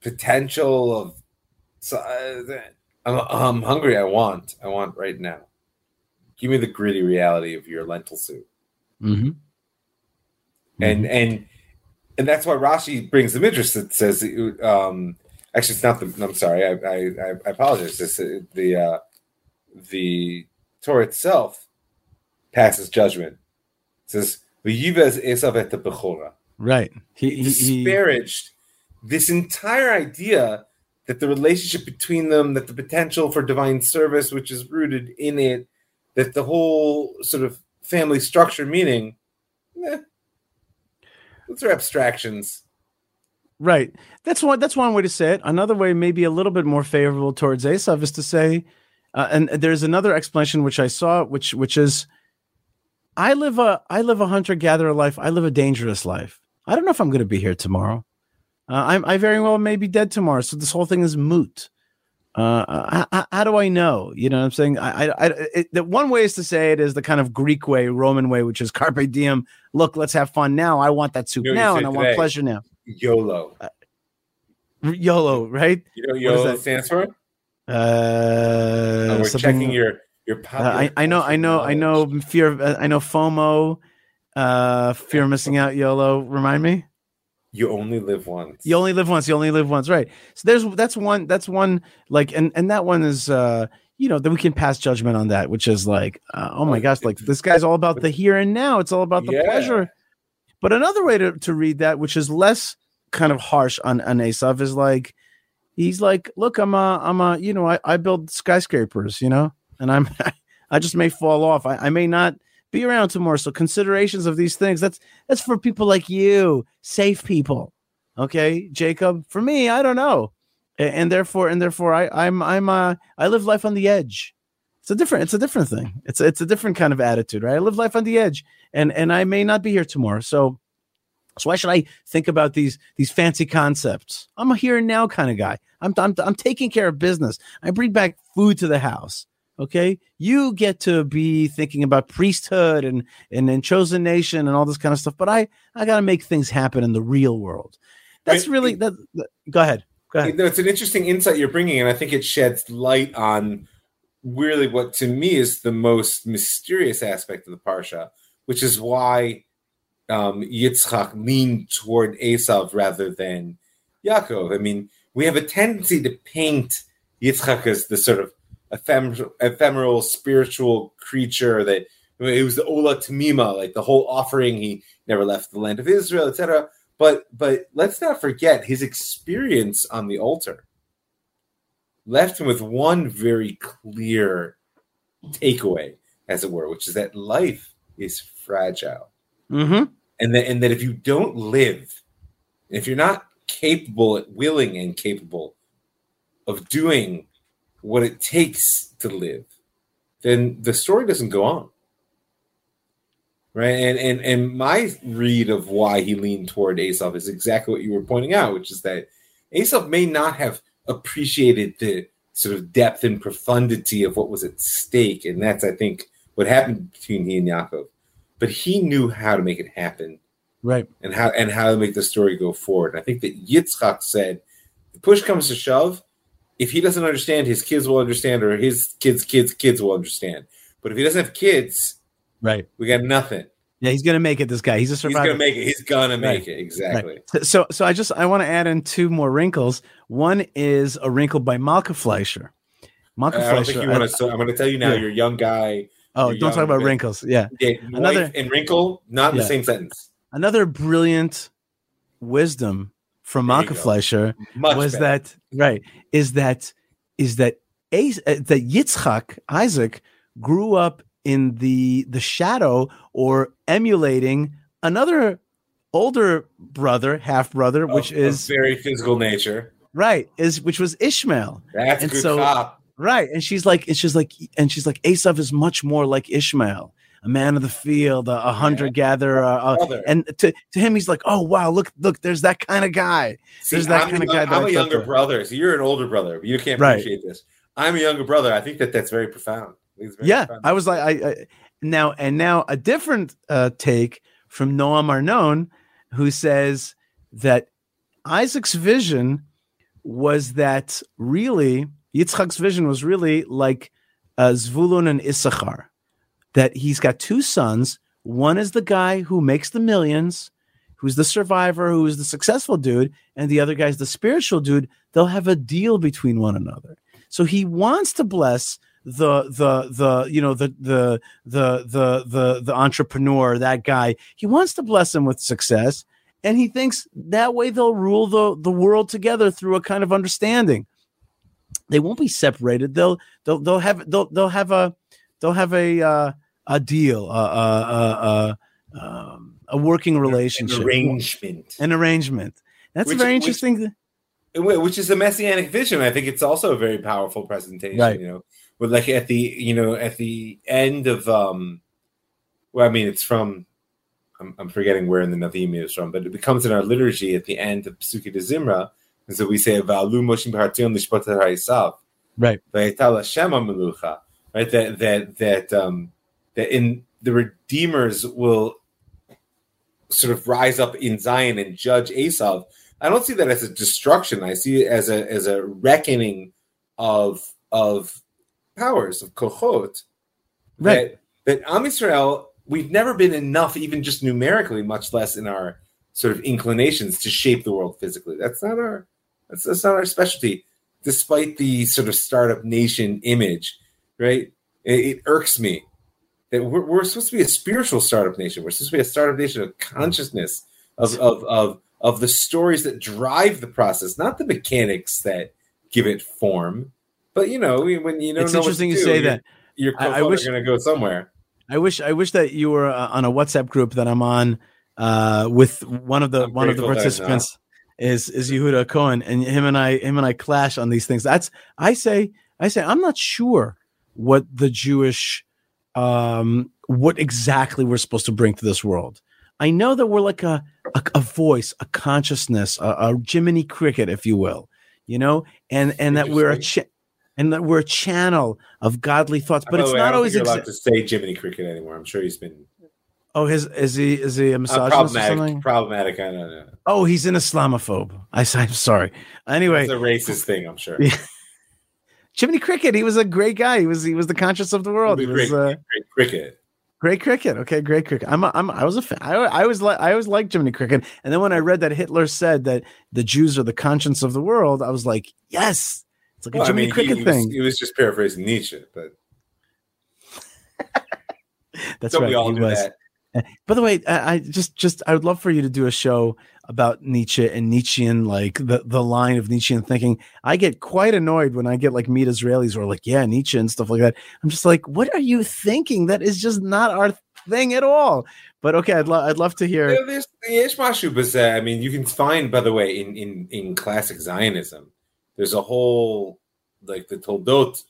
Speaker 2: potential of so, uh, I'm, I'm hungry. I want. I want right now. Give me the gritty reality of your lentil soup.
Speaker 1: Mm-hmm.
Speaker 2: And and and that's why Rashi brings the midrash that says, um, actually, it's not the. I'm sorry. I I, I apologize. It's the uh, the Torah itself passes judgment. It says v'yivez esav et.
Speaker 1: Right.
Speaker 2: He, he disparaged this entire idea that the relationship between them, that the potential for divine service, which is rooted in it, that the whole sort of family structure meaning, eh, those are abstractions.
Speaker 1: Right. That's one. That's one way to say it. Another way, maybe a little bit more favorable towards Esav, is to say, uh, and there's another explanation which I saw, which which is, I live a I live a hunter gatherer life. I live a dangerous life. I don't know if I'm going to be here tomorrow. Uh, I'm, I very well may be dead tomorrow. So this whole thing is moot. Uh, how, how, do I know? You know what I'm saying? I, I, I it, the one way is to say it is the kind of Greek way, Roman way, which is carpe diem. Look, let's have fun now. I want that soup you know, now, and I want pleasure now.
Speaker 2: YOLO.
Speaker 1: Uh, YOLO, right?
Speaker 2: You know YOLO stands for?
Speaker 1: Uh, oh,
Speaker 2: we're checking your your.
Speaker 1: Uh, I, I know, I know, I know. Fear. Uh, I know FOMO. Uh, fear of missing out. YOLO. Remind me
Speaker 2: you only live once.
Speaker 1: You only live once you only live once right. So there's that's one that's one like and and that one is uh you know then we can pass judgment on that which is like uh, oh my gosh like this guy's all about the here and now. It's all about the yeah. pleasure. But another way to, to read that which is less kind of harsh on on Esav is like he's like look i'm a i'm a you know i, I build skyscrapers you know and i'm i just may fall off. I, I may not be around tomorrow. So considerations of these things, that's that's for people like you, safe people. Okay, Jacob. For me, I don't know. And, and therefore, and therefore I, I'm I'm uh I live life on the edge. It's a different, it's a different thing. It's it's a different kind of attitude, right? I live life on the edge and and I may not be here tomorrow. So so why should I think about these these fancy concepts? I'm a here and now kind of guy. I'm, I'm I'm taking care of business. I bring back food to the house. Okay, you get to be thinking about priesthood and and, and chosen nation and all this kind of stuff. But I I got to make things happen in the real world. That's really that, that. Go ahead. Go ahead.
Speaker 2: It's an interesting insight you're bringing, and I think it sheds light on really what to me is the most mysterious aspect of the parsha, which is why um, Yitzchak leaned toward Esav rather than Yaakov. I mean, we have a tendency to paint Yitzchak as the sort of ephemeral, ephemeral spiritual creature that it was the Ola Tamima, like the whole offering. He never left the land of Israel, etc. But but let's not forget his experience on the altar left him with one very clear takeaway, as it were, which is that life is fragile,
Speaker 1: mm-hmm.
Speaker 2: and that and that if you don't live, if you're not capable, willing, and capable of doing what it takes to live, then the story doesn't go on. Right. And and and my read of why he leaned toward Esav is exactly what you were pointing out, which is that Esav may not have appreciated the sort of depth and profundity of what was at stake. And that's, I think, what happened between he and Yaakov. But he knew how to make it happen.
Speaker 1: Right.
Speaker 2: And how and how to make the story go forward. And I think that Yitzchak said, if push comes to shove, if he doesn't understand, his kids will understand, or his kids' kids' kids will understand. But if he doesn't have kids,
Speaker 1: right,
Speaker 2: we got nothing.
Speaker 1: Yeah, he's gonna make it. This guy, he's a survivor.
Speaker 2: He's gonna make it. He's gonna make right. it. Exactly.
Speaker 1: Right. So, so I just I want to add in two more wrinkles. One is a wrinkle by Malka Fleischer.
Speaker 2: Malka uh, Fleischer. I, wanna, so I'm going to tell you now. Yeah. You're a young guy.
Speaker 1: Oh, don't talk about wrinkles. Yeah.
Speaker 2: yeah Another and wrinkle, not in yeah. the same sentence.
Speaker 1: Another brilliant wisdom from Malka Fleischer Much was better. that right is that is that uh, that Yitzchak Isaac grew up in the the shadow or emulating another older brother, half brother, which is
Speaker 2: very physical nature.
Speaker 1: Right, is which was Ishmael.
Speaker 2: That's and good so, cop.
Speaker 1: Right, and she's like, and she's like, and she's like, Esav is much more like Ishmael, a man of the field, a, a hunter gatherer, uh, and to, to him, he's like, oh wow, look, look, there's that kind of guy.
Speaker 2: See,
Speaker 1: there's that
Speaker 2: I'm
Speaker 1: kind
Speaker 2: of
Speaker 1: guy.
Speaker 2: I'm a younger brother, so you're an older brother. You can't appreciate right. this. I'm a younger brother. I think that that's very profound. Very
Speaker 1: Yeah,
Speaker 2: fun.
Speaker 1: I was like, I, I now and now a different uh, take from Noam Arnon, who says that Isaac's vision was that really Yitzchak's vision was really like uh, Zvulun and Issachar, that he's got two sons. One is the guy who makes the millions, who's the survivor, who's the successful dude, and the other guy's the spiritual dude. They'll have a deal between one another. So he wants to bless the the the you know the the the the the the entrepreneur that guy he wants to bless him with success and he thinks that way they'll rule the the world together through a kind of understanding they won't be separated they'll they'll they'll have they'll they'll have a they'll have a uh, a deal a a a, um, a working relationship
Speaker 2: An arrangement.
Speaker 1: an arrangement that's
Speaker 2: Which-
Speaker 1: very interesting th-
Speaker 2: Wh- which is a messianic vision. I think it's also a very powerful presentation.
Speaker 1: Right.
Speaker 2: You know, with like at the you know at the end of um, well, I mean it's from I'm, I'm forgetting where in the Navim it is from, but it becomes in our liturgy at the end of Psuki de Zimra, and so we say Va'alu Moshim Lishpot Ha'Isav
Speaker 1: right
Speaker 2: Va'etal Hashem Melucha, right? That that that um that in the redeemers will sort of rise up in Zion and judge Esav. I don't see that as a destruction. I see it as a as a reckoning of of powers of kochot.
Speaker 1: Right.
Speaker 2: That that Am Yisrael, we've never been enough, even just numerically, much less in our sort of inclinations to shape the world physically. That's not our that's, that's not our specialty. Despite the sort of startup nation image, right? It, it irks me that we're, we're supposed to be a spiritual startup nation. We're supposed to be a startup nation of consciousness, of of of of the stories that drive the process, not the mechanics that give it form. But you know, when you
Speaker 1: it's
Speaker 2: know what
Speaker 1: interesting
Speaker 2: to
Speaker 1: you
Speaker 2: do,
Speaker 1: say that
Speaker 2: Your
Speaker 1: I- I
Speaker 2: co
Speaker 1: wish-
Speaker 2: going to go somewhere.
Speaker 1: I wish I wish that you were uh, on a WhatsApp group that I'm on uh, with one of the
Speaker 2: I'm
Speaker 1: one of the
Speaker 2: grateful that I'm
Speaker 1: participants is is Yehuda Cohen and him and I him and I clash on these things. That's I say I say I'm not sure what the Jewish um what exactly we're supposed to bring to this world. I know that we're like a a, a voice, a consciousness, a, a Jiminy Cricket, if you will, you know, and and that we're a cha- and that we're a channel of godly thoughts, but it's
Speaker 2: way,
Speaker 1: not always
Speaker 2: you're
Speaker 1: exa-
Speaker 2: allowed to say Jiminy Cricket anymore. I'm sure he's been
Speaker 1: Oh, his is he is he a
Speaker 2: uh,
Speaker 1: misogynist or something?
Speaker 2: problematic. Problematic. I don't know.
Speaker 1: Oh, he's an Islamophobe. I, I'm sorry. Anyway,
Speaker 2: It's a racist thing. I'm sure.
Speaker 1: Jiminy Cricket. He was a great guy. He was he was the conscience of the world. He was
Speaker 2: great,
Speaker 1: uh,
Speaker 2: great cricket.
Speaker 1: great cricket. Okay, great cricket. I'm a, I'm I was a fan. I, I was like I always liked Jiminy Cricket. And then when I read that Hitler said that the Jews are the conscience of the world, I was like, yes, it's like
Speaker 2: Well,
Speaker 1: a
Speaker 2: I
Speaker 1: Jiminy
Speaker 2: mean,
Speaker 1: Cricket
Speaker 2: he was,
Speaker 1: thing.
Speaker 2: he was just paraphrasing Nietzsche, but
Speaker 1: That's
Speaker 2: don't
Speaker 1: right.
Speaker 2: we all
Speaker 1: he was.
Speaker 2: that?
Speaker 1: By the way, I, I just just I would love for you to do a show about Nietzsche and Nietzschean, like the the line of Nietzschean thinking. I get quite annoyed when I get like meet Israelis or like, yeah, Nietzsche and stuff like that. I'm just like, what are you thinking? That is just not our thing at all. But okay, I'd love I'd love to hear.
Speaker 2: There's Yesh Mashu Bazeh. I mean, you can find, by the way, in, in, in classic Zionism, there's a whole like the Toldot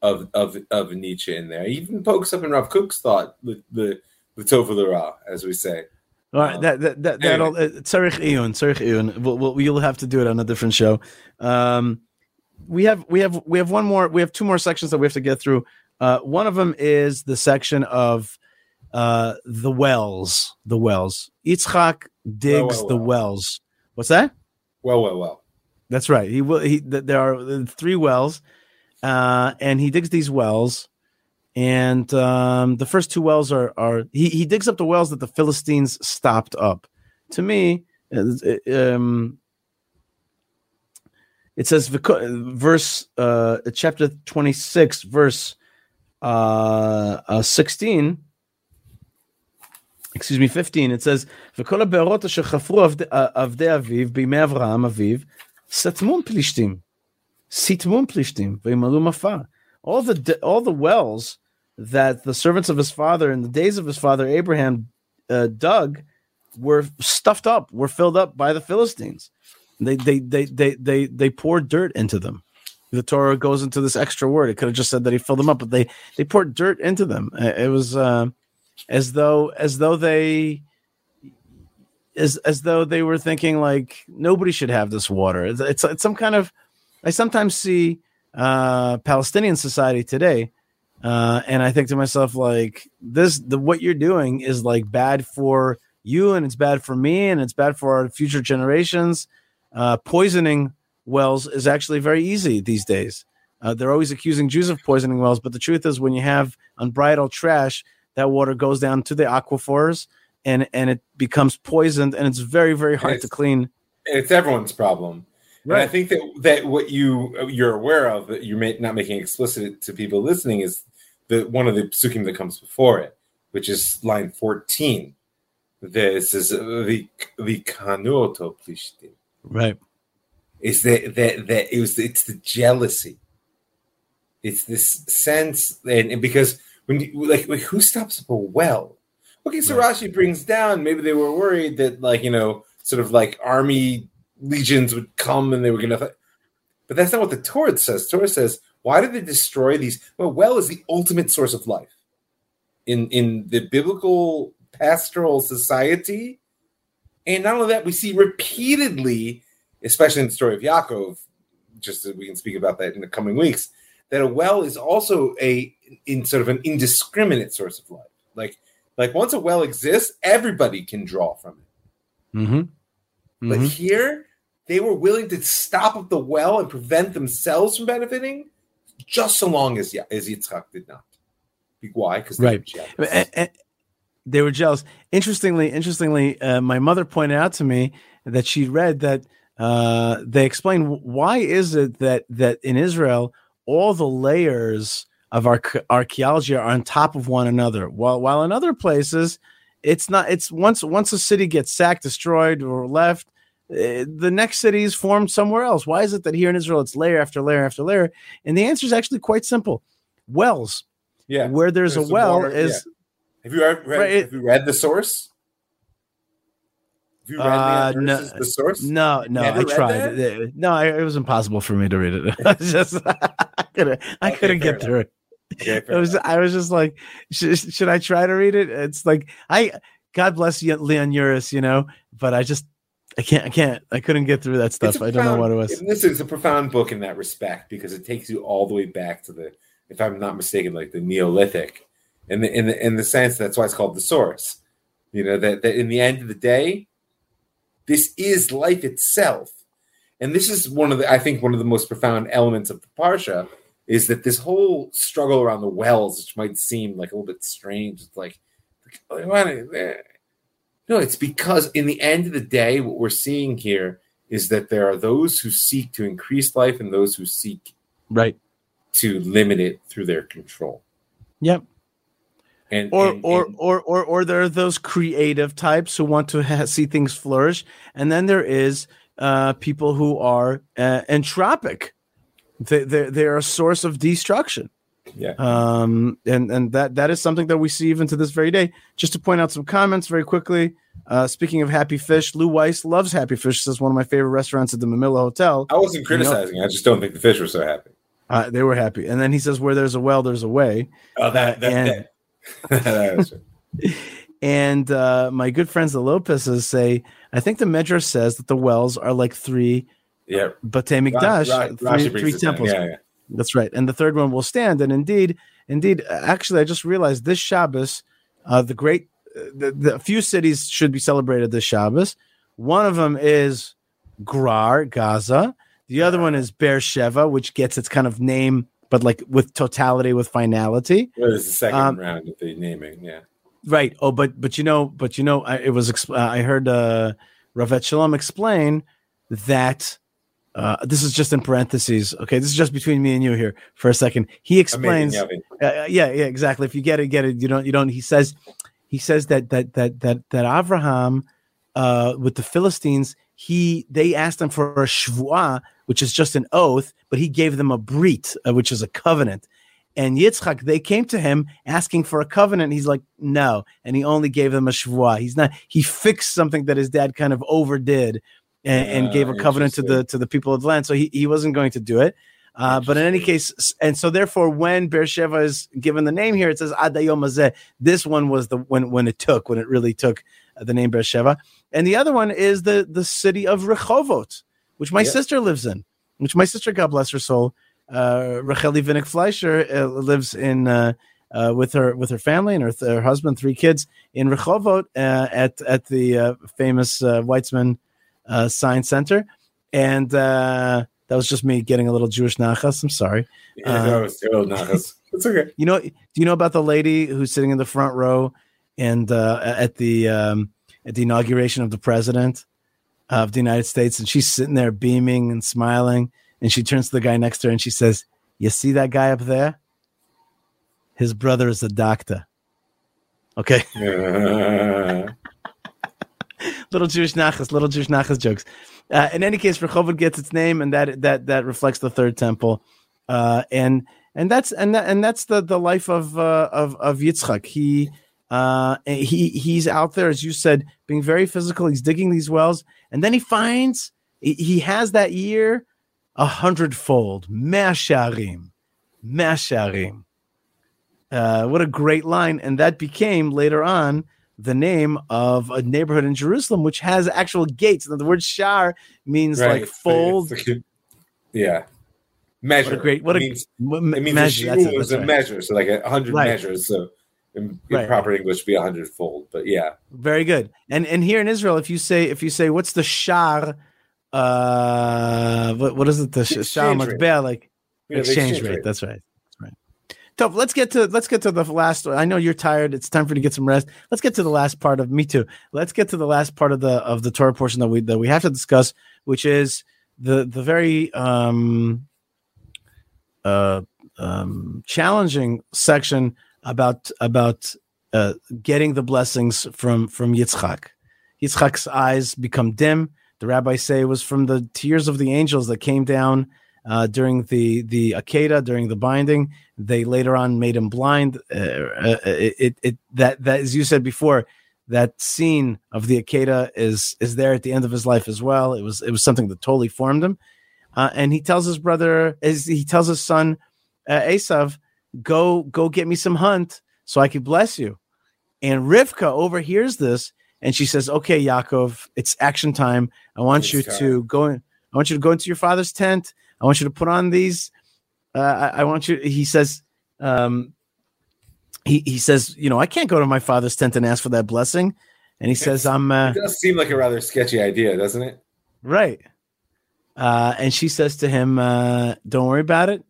Speaker 2: of of of Nietzsche in there. He even pokes up in Rav Kook's thought, the the the Tov Ra, as we say.
Speaker 1: All right, that that that that'll uh, Tzarich Iyun. We'll, we'll you'll have to do it on a different show. Um, we have we have we have one more. We have two more sections that we have to get through. Uh, one of them is the section of uh, the wells. The wells. Yitzchak digs
Speaker 2: Well, well,
Speaker 1: the wells. What's that?
Speaker 2: Well, well, well.
Speaker 1: That's right. He will. He th- there are three wells, uh, and he digs these wells And um, the first two wells are are he he digs up the wells that the Philistines stopped up. To me, uh, um, it says vico- verse uh, chapter twenty six, verse uh, uh, sixteen. Excuse me, 15. It says, וכל הבארות אשר חפרו עבדי- עבדי אביו בימי אברהם אביו, סתמום פלישתים. סתמום פלישתים, וימלאו מפה. All the all the wells that the servants of his father in the days of his father Abraham uh, dug were stuffed up, were filled up by the Philistines. They they they they they they poured dirt into them. The Torah goes into this extra word. It could have just said that he filled them up, but they they poured dirt into them. Uh, It was uh, as though as though they as as though they were thinking like nobody should have this water. It's it's, it's some kind of I sometimes see uh, Palestinian society today Uh, and I think to myself, like this, the what you're doing is like bad for you, and it's bad for me, and it's bad for our future generations. Uh, poisoning wells is actually very easy these days. Uh, they're always accusing Jews of poisoning wells, but the truth is, when you have unbridled trash, that water goes down to the aquifers and and it becomes poisoned, and it's very very hard to clean.
Speaker 2: It's everyone's problem. Right. And I think that that what you you're aware of that you're not making explicit to people listening is the one of the psukim that comes before it, which is line 14. This is the the kanuoto plishtim.
Speaker 1: Right.
Speaker 2: Is that that that it was it's the jealousy. It's this sense and, and because when you like, like who stops up a well? Okay, so right. Rashi brings down maybe they were worried that like you know sort of like army legions would come and they were gonna but that's not what the Torah says. Torah says why did they destroy these? Well, well is the ultimate source of life. In in the biblical pastoral society, and not only that, we see repeatedly, especially in the story of Yaakov, just as we can speak about that in the coming weeks, that a well is also a in sort of an indiscriminate source of life. Like like once a well exists, everybody can draw from it.
Speaker 1: Mm-hmm. Mm-hmm.
Speaker 2: But here, they were willing to stop up the well and prevent themselves from benefiting just so long as as Yitzchak did not. Why? Because
Speaker 1: right. And, and they were jealous. Interestingly, interestingly, uh, my mother pointed out to me that she read that uh, they explain why is it that that in Israel all the layers of our archaeology are on top of one another, while while in other places it's not. It's once once a city gets sacked, destroyed, or left, the next city is formed somewhere else. Why is it that here in Israel it's layer after layer after layer? And the answer is actually quite simple: wells.
Speaker 2: Yeah,
Speaker 1: where there's, there's a well water, is.
Speaker 2: Yeah. Have you ever read, right, have you read the source?
Speaker 1: Have you read uh, no, the source? No, no, I tried. That? No, I, it was impossible for me to read it. I just I couldn't, I okay, couldn't get enough. through it. Okay, it was, I was just like, should, should I try to read it? It's like I, God bless you, Leon Uris, you know, but I just I can't. I can't. I couldn't get through that stuff. Profound, I don't know what it was.
Speaker 2: This is a profound book in that respect because it takes you all the way back to the, if I'm not mistaken, like the Neolithic, in the in the in the sense that's why it's called the source. You know that that in the end of the day, this is life itself, and this is one of the I think one of the most profound elements of the parsha is that this whole struggle around the wells, which might seem like a little bit strange, it's like, like no, it's because in the end of the day, what we're seeing here is that there are those who seek to increase life and those who seek
Speaker 1: right
Speaker 2: to limit it through their control.
Speaker 1: Yep.
Speaker 2: And,
Speaker 1: or,
Speaker 2: and,
Speaker 1: or,
Speaker 2: and,
Speaker 1: or, or, or there are those creative types who want to ha- see things flourish, and then there is uh, people who are uh, entropic. They, they're, they're a source of destruction.
Speaker 2: Yeah.
Speaker 1: Um, and and that that is something that we see even to this very day. Just to point out some comments very quickly. Uh, speaking of Happy Fish, Lou Weiss loves Happy Fish. This is one of my favorite restaurants at the Mamilla Hotel.
Speaker 2: I wasn't criticizing. You know? I just don't think the fish were so happy.
Speaker 1: Uh, they were happy. And then he says, "Where there's a well, there's a way."
Speaker 2: Oh, that, that, and,
Speaker 1: that. and uh, my good friends the Lopez's say, I think the Medrash says that the wells are like three
Speaker 2: yeah.
Speaker 1: Batei Mikdash, three, three temples.
Speaker 2: Yeah, yeah.
Speaker 1: That's right. And the third one will stand. And indeed, indeed, actually, I just realized this Shabbos, uh, the great, uh, the, the few cities should be celebrated this Shabbos. One of them is Grar, Gaza. The other one is Beersheba, which gets its kind of name, but like with totality, with finality.
Speaker 2: Well, it's the second um, round of the naming, yeah.
Speaker 1: Right. Oh, but but you know, but you know, I, it was. Exp- I heard uh, Ravet Shalom explain that uh, this is just in parentheses. Okay, this is just between me and you here for a second. He explains. uh, yeah, yeah, exactly. If you get it, get it. You don't. You don't. He says. He says that that that that that Abraham, uh, with the Philistines, he they asked him for a shvuah, which is just an oath, but he gave them a brit, uh, which is a covenant. And Yitzchak, they came to him asking for a covenant. He's like, no, and he only gave them a shvuah. He's not. He fixed something that his dad kind of overdid and, and uh, gave a covenant to the to the people of the land. So he, he wasn't going to do it. Uh, but in any case, and so therefore, when Beersheba is given the name here, it says Adayom This one was the when when it took when it really took uh, the name Beersheba, and the other one is the the city of Rehovot, which my yeah. sister lives in, which my sister, God bless her soul, uh, Rachel Vinik Fleischer uh, lives in uh, uh, with her with her family and her, her husband, three kids in Rehovot uh, at at the uh, famous uh, Weizmann uh, Science Center, and uh, that was just me getting a little Jewish nachas. I'm sorry.
Speaker 2: Yeah, that was terrible nachas. It's okay.
Speaker 1: You know, do you know about the lady who's sitting in the front row and uh, at the um, at the inauguration of the president of the United States, and she's sitting there beaming and smiling, and she turns to the guy next to her and she says, "You see that guy up there? His brother is a doctor." Okay, little Jewish nachas, little Jewish nachas jokes. Uh, in any case, Rehovot gets its name, and that that that reflects the third temple, uh, and and that's and that, and that's the the life of uh, of of Yitzchak. He uh, he he's out there, as you said, being very physical. He's digging these wells, and then he finds he, he has that year a hundredfold. Mesharim, Mesharim. Uh, what a great line! And that became later on the name of a neighborhood in Jerusalem, which has actual gates. Now, the word shar means
Speaker 2: Right,
Speaker 1: like fold.
Speaker 2: yeah. Measure.
Speaker 1: What a great- what a-
Speaker 2: it means,
Speaker 1: m-
Speaker 2: it means
Speaker 1: measure,
Speaker 2: a
Speaker 1: that's that's
Speaker 2: a
Speaker 1: right.
Speaker 2: measure, so like a hundred
Speaker 1: Right.
Speaker 2: measures. So in, in
Speaker 1: Right.
Speaker 2: proper English, would be a hundredfold. But yeah,
Speaker 1: Very good. And and here in Israel, if you say if you say what's the shar, uh, what what is it? The sh- shar
Speaker 2: Exchange rate.
Speaker 1: like
Speaker 2: the
Speaker 1: exchange, rate. Right. That's right. Tov, let's get to let's get to the last. I know you're tired. It's time for you to get some rest. Let's get to the last part of me too. Let's get to the last part of the of the Torah portion that we that we have to discuss, which is the the very um uh um challenging section about about uh getting the blessings from from Yitzchak. Yitzchak's eyes become dim. The rabbis say it was from the tears of the angels that came down uh, during the the Akeda during the binding. They later on made him blind. Uh, uh, it, it, it that that as you said before, that scene of the Akeda is is there at the end of his life as well. It was it was something that totally formed him. Uh, and he tells his brother, as he tells his son uh, Esav, go go get me some hunt so I could bless you. And Rivka overhears this and she says, "Okay, Yaakov, it's action time. I want
Speaker 2: It's
Speaker 1: you
Speaker 2: time.
Speaker 1: to go in. I want you to go into your father's tent. I want you to put on these. Uh, I, I want you." He says, um, "He he says, you know, I can't go to my father's tent and ask for that blessing." And he says, "I'm uh,
Speaker 2: it does seem like a rather sketchy idea, doesn't it?
Speaker 1: right." Uh, and she says to him, uh, "Don't worry about it.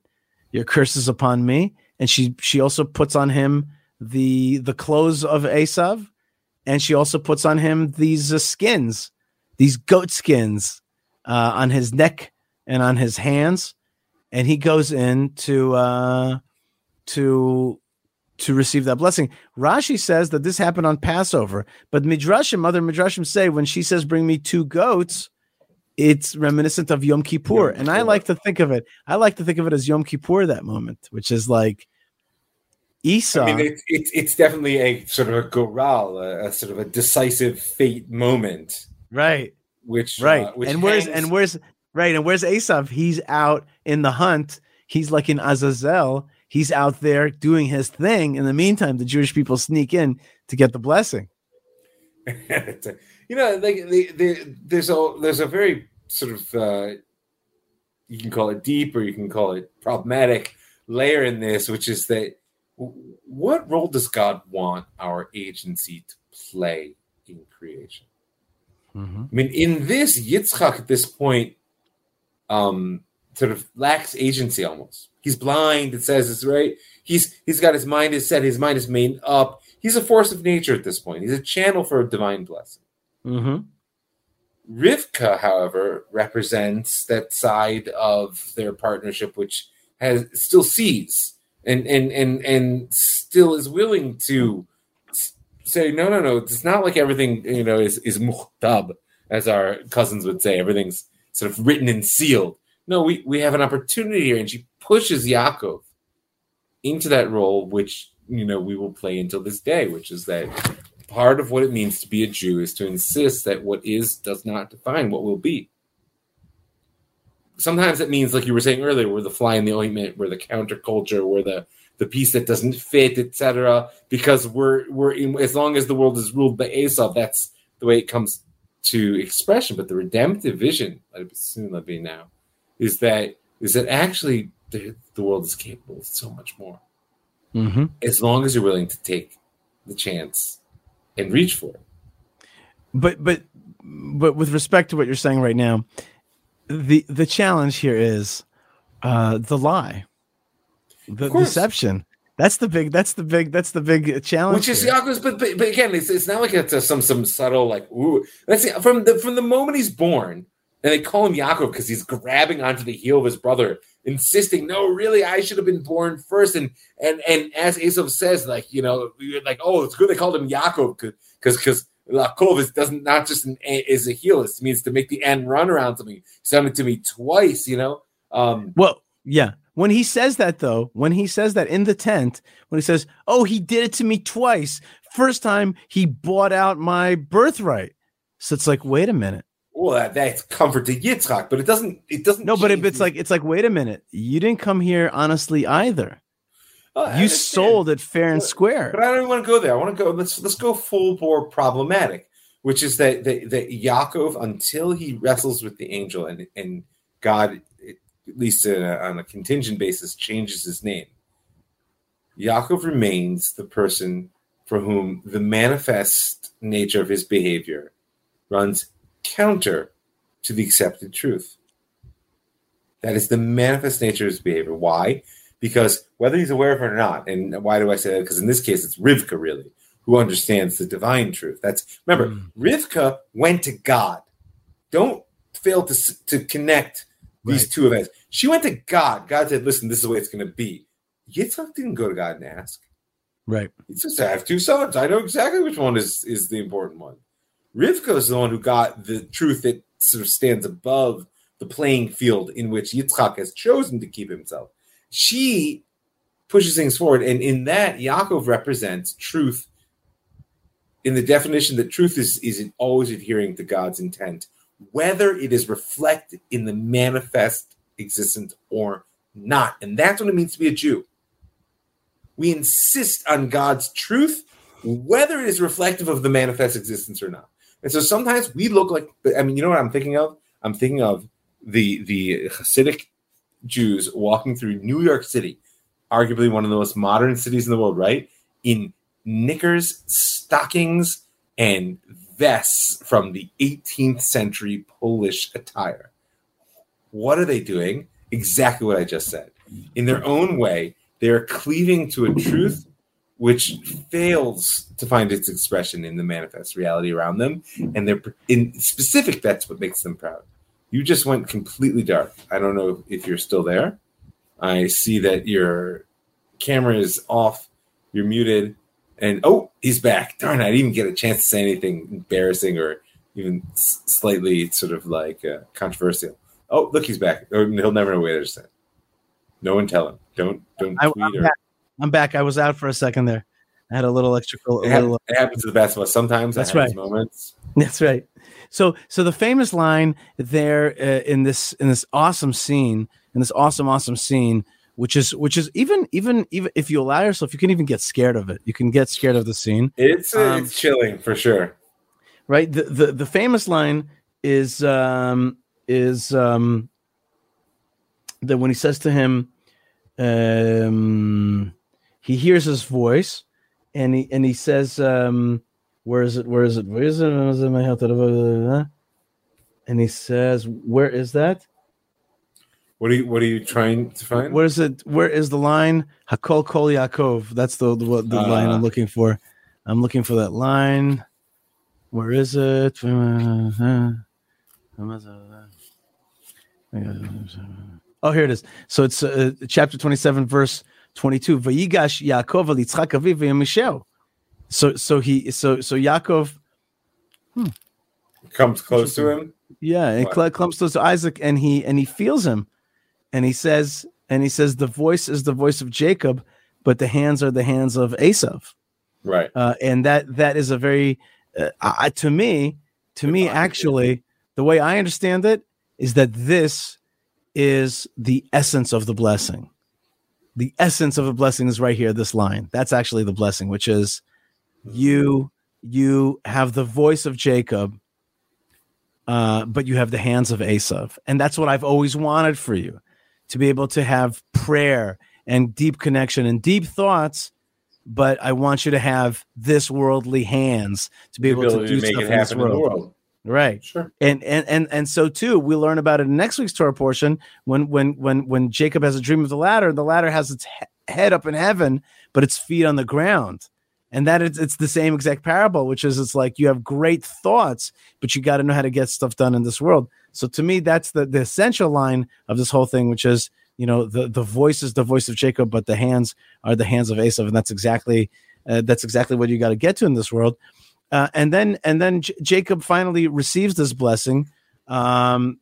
Speaker 1: Your curse is upon me." And she she also puts on him the the clothes of Esav, and she also puts on him these uh, skins, these goat skins, uh, on his neck and on his hands, and he goes in to uh, to to receive that blessing. Rashi says that this happened on Passover, but Midrashim, other Midrashim say when she says, "Bring me two goats." It's reminiscent of Yom Kippur,
Speaker 2: Yom
Speaker 1: and I like to think of it. I like to think of it as Yom Kippur that moment, which is like Esau.
Speaker 2: I mean, it's it's it's definitely a sort of a goral, a, a sort of a decisive fate moment,
Speaker 1: right,
Speaker 2: which
Speaker 1: right.
Speaker 2: uh, which
Speaker 1: and where's
Speaker 2: hangs-
Speaker 1: and where's right and where's Esav? He's out in the hunt. He's like in Azazel. He's out there doing his thing. In the meantime, the Jewish people sneak in to get the blessing.
Speaker 2: you know, like the, the, there's a there's a very sort of uh, you can call it deep or you can call it problematic layer in this, which is that what role does God want our agency to play in creation? I mean, in this, Yitzchak at this point um, sort of lacks agency almost. He's blind, it says it's right. He's he's got his mind is set, his mind is made up. He's a force of nature at this point. He's a channel for a divine blessing.
Speaker 1: Mm-hmm.
Speaker 2: Rivka, however, represents that side of their partnership which has still sees and and and and still is willing to say no no no it's not like everything you know is is maktub as our cousins would say everything's sort of written and sealed no we we have an opportunity here and she pushes Yaakov into that role which you know we will play until this day which is that part of what it means to be a Jew is to insist that what is does not define what will be. Sometimes it means, like you were saying earlier, we're the fly in the ointment, we're the counterculture, we're the the piece that doesn't fit, etc. Because we're we're in, as long as the world is ruled by Esau, that's the way it comes to expression. But the redemptive vision, let it be soon, let it be now, is that is that actually the, the world is capable of so much more.
Speaker 1: Mm-hmm.
Speaker 2: As long as you're willing to take the chance and reach for it.
Speaker 1: But but but with respect to what you're saying right now, the the challenge here is uh the lie, the deception. That's the big. That's the big. That's the big challenge.
Speaker 2: Which is. Yaakov's, but, but but again, it's, it's not like it's some some subtle like ooh. Let's see from the from the moment he's born, and they call him Yaakov because he's grabbing onto the heel of his brother, insisting, "No, really, I should have been born first. And and and as Esav says, like you know, like, oh, it's good they called him Yaakov because because Yaakov is doesn't not just an is a heel. It means to make the end run around something. He's done it to me twice, you know. Um,
Speaker 1: Well, yeah. When he says that, though, when he says that in the tent, when he says, "Oh, he did it to me twice," first time he bought out my birthright. So it's like, wait a minute.
Speaker 2: well, that, that's comfort to Yitzchak, but it doesn't. It doesn't.
Speaker 1: No, but it, it's like it's like, wait a minute. You didn't come here honestly either.
Speaker 2: Oh,
Speaker 1: You sold it fair and square.
Speaker 2: But I don't even want to go there. I want to go. Let's let's go full bore problematic, which is that that, that Yaakov, until he wrestles with the angel and and God, at least on a, on a contingent basis, changes his name. Yaakov remains the person for whom the manifest nature of his behavior runs counter to the accepted truth. That is the manifest nature of his behavior. Why? Because whether he's aware of it or not, and why do I say that? Because in this case, it's Rivka really who understands the divine truth. That's remember,
Speaker 1: Mm.
Speaker 2: Rivka went to God. Don't fail to to connect these
Speaker 1: Right.
Speaker 2: two events. She went to God. God said, "Listen, this is the way it's going to be." Yitzhak didn't go to God and ask.
Speaker 1: Right.
Speaker 2: He says, "I have two sons. I know exactly which one is is the important one." Rivka is the one who got the truth that sort of stands above the playing field in which Yitzchak has chosen to keep himself. She pushes things forward, and in that, Yaakov represents truth in the definition that truth is is always adhering to God's intent, whether it is reflected in the manifest existence or not, and that's what it means to be a Jew. We insist on God's truth, whether it is reflective of the manifest existence or not. And so sometimes we look like I mean, you know what I'm thinking of? I'm thinking of the the Hasidic Jews walking through New York City, arguably one of the most modern cities in the world, right? In knickers, stockings, and vests from the 18th century Polish attire. What are they doing? Exactly what I just said. In their own way, they are cleaving to a truth which fails to find its expression in the manifest reality around them. And they're in specific, that's what makes them proud. You just went completely dark. I don't know if you're still there. I see that your camera is off, you're muted, and oh, he's back. Darn, I didn't even get a chance to say anything embarrassing or even slightly sort of like uh, controversial. Oh, look, he's back. Or he'll never know what I just said. No one tell him. Don't don't
Speaker 1: I,
Speaker 2: tweet
Speaker 1: I'm,
Speaker 2: or
Speaker 1: back. I'm back. I was out for a second there. I had a little electrical. A
Speaker 2: It,
Speaker 1: little,
Speaker 2: it happens to the best of us. Sometimes
Speaker 1: That's
Speaker 2: that
Speaker 1: right.
Speaker 2: Moments.
Speaker 1: That's right. So so the famous line there uh, in this in this awesome scene in this awesome awesome scene which is which is even even even if you allow yourself you can even get scared of it. You can get scared of the scene,
Speaker 2: It's uh,
Speaker 1: Um,
Speaker 2: it's chilling for sure.
Speaker 1: right? The the the famous line is um is um that when he says to him um he hears his voice and he and he says um where is it? Where is it? Where is it, Where is it? My health, and he says where is that
Speaker 2: What are you What are you trying to find?
Speaker 1: where is it where is the line hakol kol yaakov that's the the, the line
Speaker 2: Uh.
Speaker 1: i'm looking for i'm looking for that line where is it oh here it is so it's uh, chapter 27 verse 22 Vayigash Yaakov al Yitzchak aviv v'yamisheu. so so he so so Yaakov
Speaker 2: Comes close to him.
Speaker 1: Yeah, and
Speaker 2: What?
Speaker 1: comes close to Isaac, and he and he feels him, and he says, and he says, the voice is the voice of Jacob, but the hands are the hands of Esav,
Speaker 2: Right.
Speaker 1: uh, and that that is a very, uh, I, to me, to me, actually, the way I understand it is that this is the essence of the blessing. The essence of the blessing is right here. This line. That's actually the blessing, which is you you have the voice of Jacob, uh, but you have the hands of Esav, and that's what I've always wanted for you to be able to have prayer and deep connection and deep thoughts. But I want you to have this worldly hands to be able to do
Speaker 2: make
Speaker 1: stuff
Speaker 2: it
Speaker 1: in this
Speaker 2: happen in the
Speaker 1: world.
Speaker 2: world.
Speaker 1: Right
Speaker 2: Sure.
Speaker 1: and and and and so too we learn about it in next week's Torah portion when when when when Jacob has a dream of the ladder and the ladder has its he- head up in heaven but its feet on the ground and that it's, it's the same exact parable which is it's like you have great thoughts but you got to know how to get stuff done in this world so to me that's the the essential line of this whole thing which is you know the the voice is the voice of Jacob but the hands are the hands of Esav and that's exactly uh, that's exactly what you got to get to in this world. Uh, and then and then J- Jacob finally receives this blessing, um,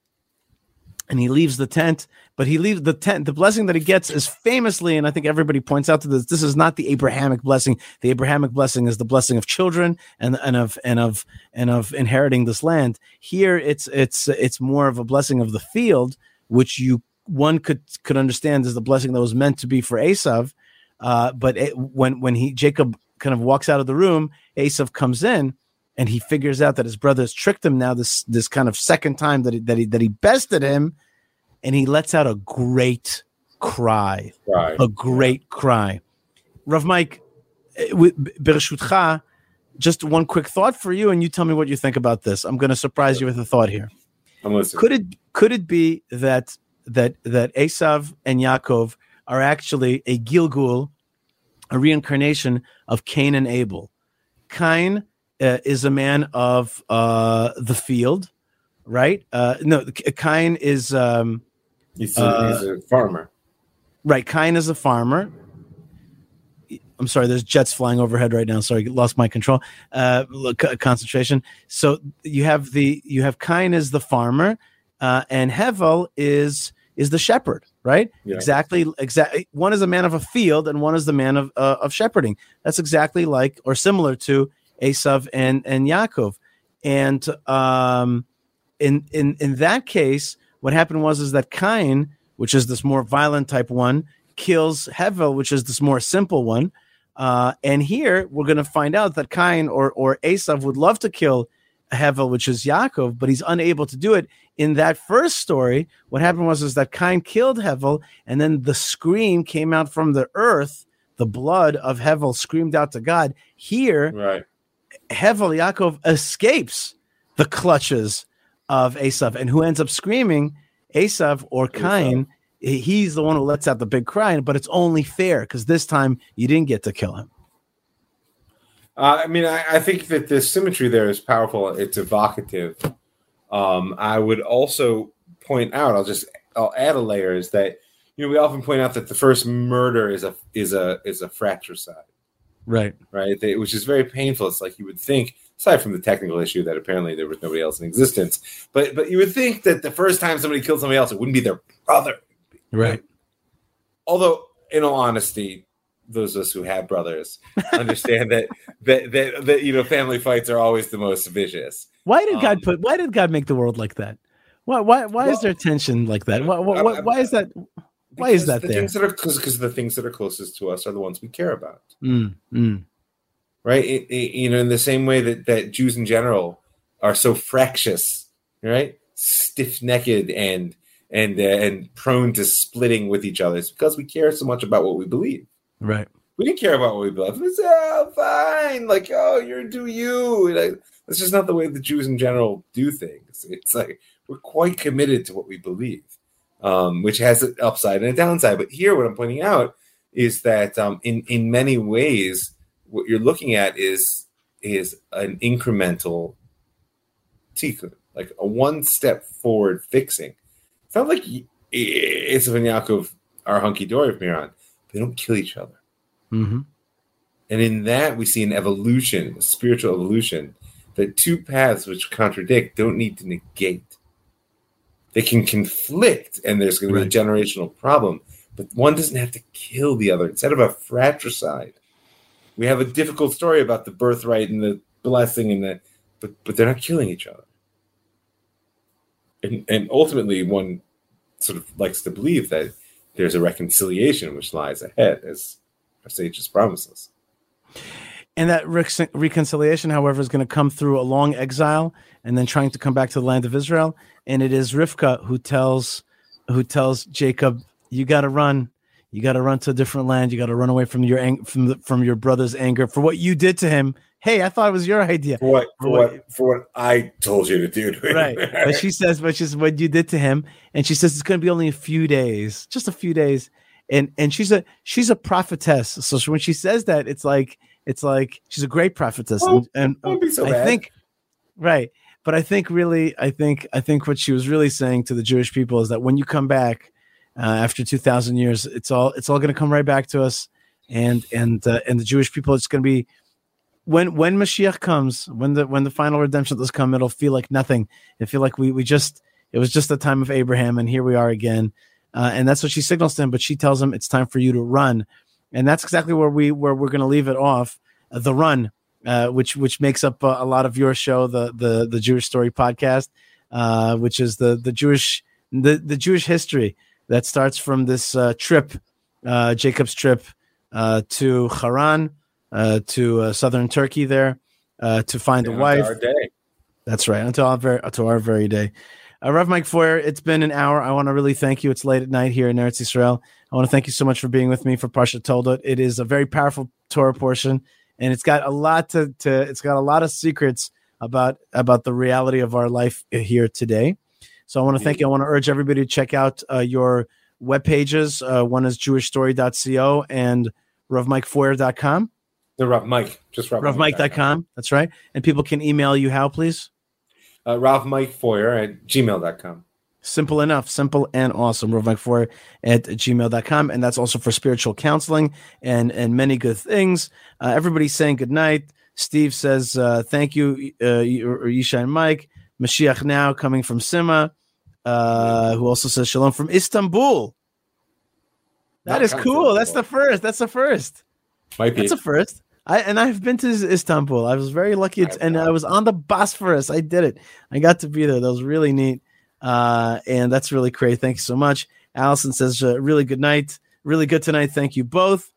Speaker 1: and he leaves the tent. But he leaves the tent. The blessing that he gets is famously, and I think everybody points out to this. This is not the Abrahamic blessing. The Abrahamic blessing is the blessing of children and and of and of and of inheriting this land. Here, it's it's it's more of a blessing of the field, which you one could could understand is the blessing that was meant to be for Esav. Uh, but it, when when he Jacob kind of walks out of the room, Esav comes in and he figures out that his brother has tricked him now this this kind of second time that he, that he that he bested him and he lets out a great cry. A great cry. Rav Mike eh, Bereshutcha, just one quick thought for you and you tell me what you think about this. I'm going to surprise you with a thought here.
Speaker 2: I'm listening.
Speaker 1: could it could it be that that that Esav and Yaakov are actually a Gilgul, a reincarnation of Cain and Abel? Cain uh, is a man of uh, the field, right? Uh, no, Cain is um,
Speaker 2: He's a,
Speaker 1: uh,
Speaker 2: he's a farmer.
Speaker 1: right. Cain is a farmer. I'm sorry. There's jets flying overhead right now. Sorry, lost my control. Uh, concentration. So you have the you have Cain is the farmer, uh, and Hevel is is the shepherd. Right.
Speaker 2: Yeah.
Speaker 1: Exactly. Exactly. One is a man of a field, and one is the man of uh, of shepherding. That's exactly like or similar to Esav and and Yaakov. And um, in in in that case, what happened was is that Cain, which is this more violent type one, kills Hevel, which is this more simple one. Uh, and here we're going to find out that Cain or or Esav would love to kill Hevel, which is Yaakov, but he's unable to do it. In that first story, what happened was is that Cain killed Hevel, and then the scream came out from the earth. The blood of Hevel screamed out to God. Here,
Speaker 2: Right.
Speaker 1: Hevel Yaakov escapes the clutches of Esav, and who ends up screaming, Esav or Cain. He's the one who lets out the big cry, but it's only fair because this time you didn't get to kill him.
Speaker 2: Uh, I mean, I, I think that the symmetry there is powerful. It's evocative. Um, I would also point out. I'll just I'll add a layer is that you know we often point out that the first murder is a is a is a fratricide,
Speaker 1: Right.
Speaker 2: right? They, which is very painful. It's like you would think, aside from the technical issue that apparently there was nobody else in existence, but but you would think that the first time somebody killed somebody else, it wouldn't be their brother.
Speaker 1: Right.
Speaker 2: Although, in all honesty, those of us who have brothers understand that, that that that you know family fights are always the most vicious.
Speaker 1: Why did
Speaker 2: Um,
Speaker 1: God put? Why did God make the world like that? Why? Why? Why is there tension like that? Why? Why, why, why is that? Why is that
Speaker 2: the
Speaker 1: there?
Speaker 2: Things that are because the things that are closest to us are the ones we care about,
Speaker 1: Mm, mm,
Speaker 2: right? It, it- you know, in the same way that that Jews in general are so fractious, right? Stiff necked and and uh, and prone to splitting with each other. It's because we care so much about what we believe.
Speaker 1: right.
Speaker 2: We didn't care about what we believe. It's oh, fine, like oh, you're do you. I- That's just not the way the Jews in general do things. It's like we're quite committed to what we believe, um, which has an upside and a downside. But here, what I'm pointing out is that um, in in many ways, what you're looking at is is an incremental tikkun, like a one step forward fixing. It's not like Esav and Yaakov are hunky dory from here on. They don't kill each other.
Speaker 1: hmm
Speaker 2: And in that, we see an evolution, a spiritual evolution, that two paths which contradict don't need to negate. They can conflict, and there's going to be a generational problem, but one doesn't have to kill the other. Instead of a fratricide, we have a difficult story about the birthright and the blessing, and the, but but they're not killing each other. And and ultimately, one sort of likes to believe that there's a reconciliation which lies ahead, as our sages promise us.
Speaker 1: And that rec- reconciliation, however, is going to come through a long exile and then trying to come back to the land of Israel. And it is Rivka who tells who tells Jacob you got to run. You got to run to a different land. You got to run away from your ang- from the, from your brother's anger for what you did to him. Hey, I thought it was your idea.
Speaker 2: For what, for what, for what I told you to do. To
Speaker 1: right. But she says, but she's what you did to him, and she says it's going to be only a few days, just a few days. And and she's a she's a prophetess. So when she says that, it's like it's like she's a great prophetess. And, and
Speaker 2: so
Speaker 1: I
Speaker 2: bad.
Speaker 1: think right. But I think really, I think I think what she was really saying to the Jewish people is that when you come back uh, after two thousand years, it's all it's all going to come right back to us, and and uh, and the Jewish people, it's going to be when when Mashiach comes, when the when the final redemption does come, it'll feel like nothing. It feel like we we just it was just the time of Abraham, and here we are again, uh, and that's what she signals to him. But she tells him it's time for you to run, and that's exactly where we where we're going to leave it off. Uh, the run, uh, which which makes up uh, a lot of your show, the the the Jewish Story podcast, uh, which is the the Jewish the the Jewish history that starts from this uh, trip, uh, Jacob's trip uh, to Haran, uh, to uh, southern Turkey there uh, to find a wife. That's right, until our very, until our very day. Uh, Rev Mike Feuer, it's been an hour. I want to really thank you. It's late at night here in Eretz Israel. I want to thank you so much for being with me for Parsha Toldot. It is a very powerful Torah portion, and it's got a lot to, to it's got a lot of secrets about about the reality of our life here today. So I want to thank you. I want to urge everybody to check out uh, your web pages. Uh, one is jewishstory.co and revmikefeuer.com,
Speaker 2: The Rav Mike, just Rav
Speaker 1: revmike.com. That's right. And people can email you how, please?
Speaker 2: Uh, Rav Mike Feuer at gmail.com.
Speaker 1: Simple enough, simple and awesome. Rav Mike Feuer at gmail.com. And that's also for spiritual counseling and, and many good things. Uh, everybody's saying good night. Steve says, uh, thank you, uh, Yishai and Mike. Mashiach now coming from Sima, uh, who also says shalom from Istanbul. That
Speaker 2: Not
Speaker 1: is cool. That's the first. That's the first.
Speaker 2: Might be.
Speaker 1: That's a first. I and I've been to Istanbul. I was very lucky,
Speaker 2: I've
Speaker 1: and. I was on the Bosphorus. I did it. I got to be there. That was really neat, uh, and that's really great. Thank you so much. Allison says, uh, "Really good night. Really good tonight. Thank you both."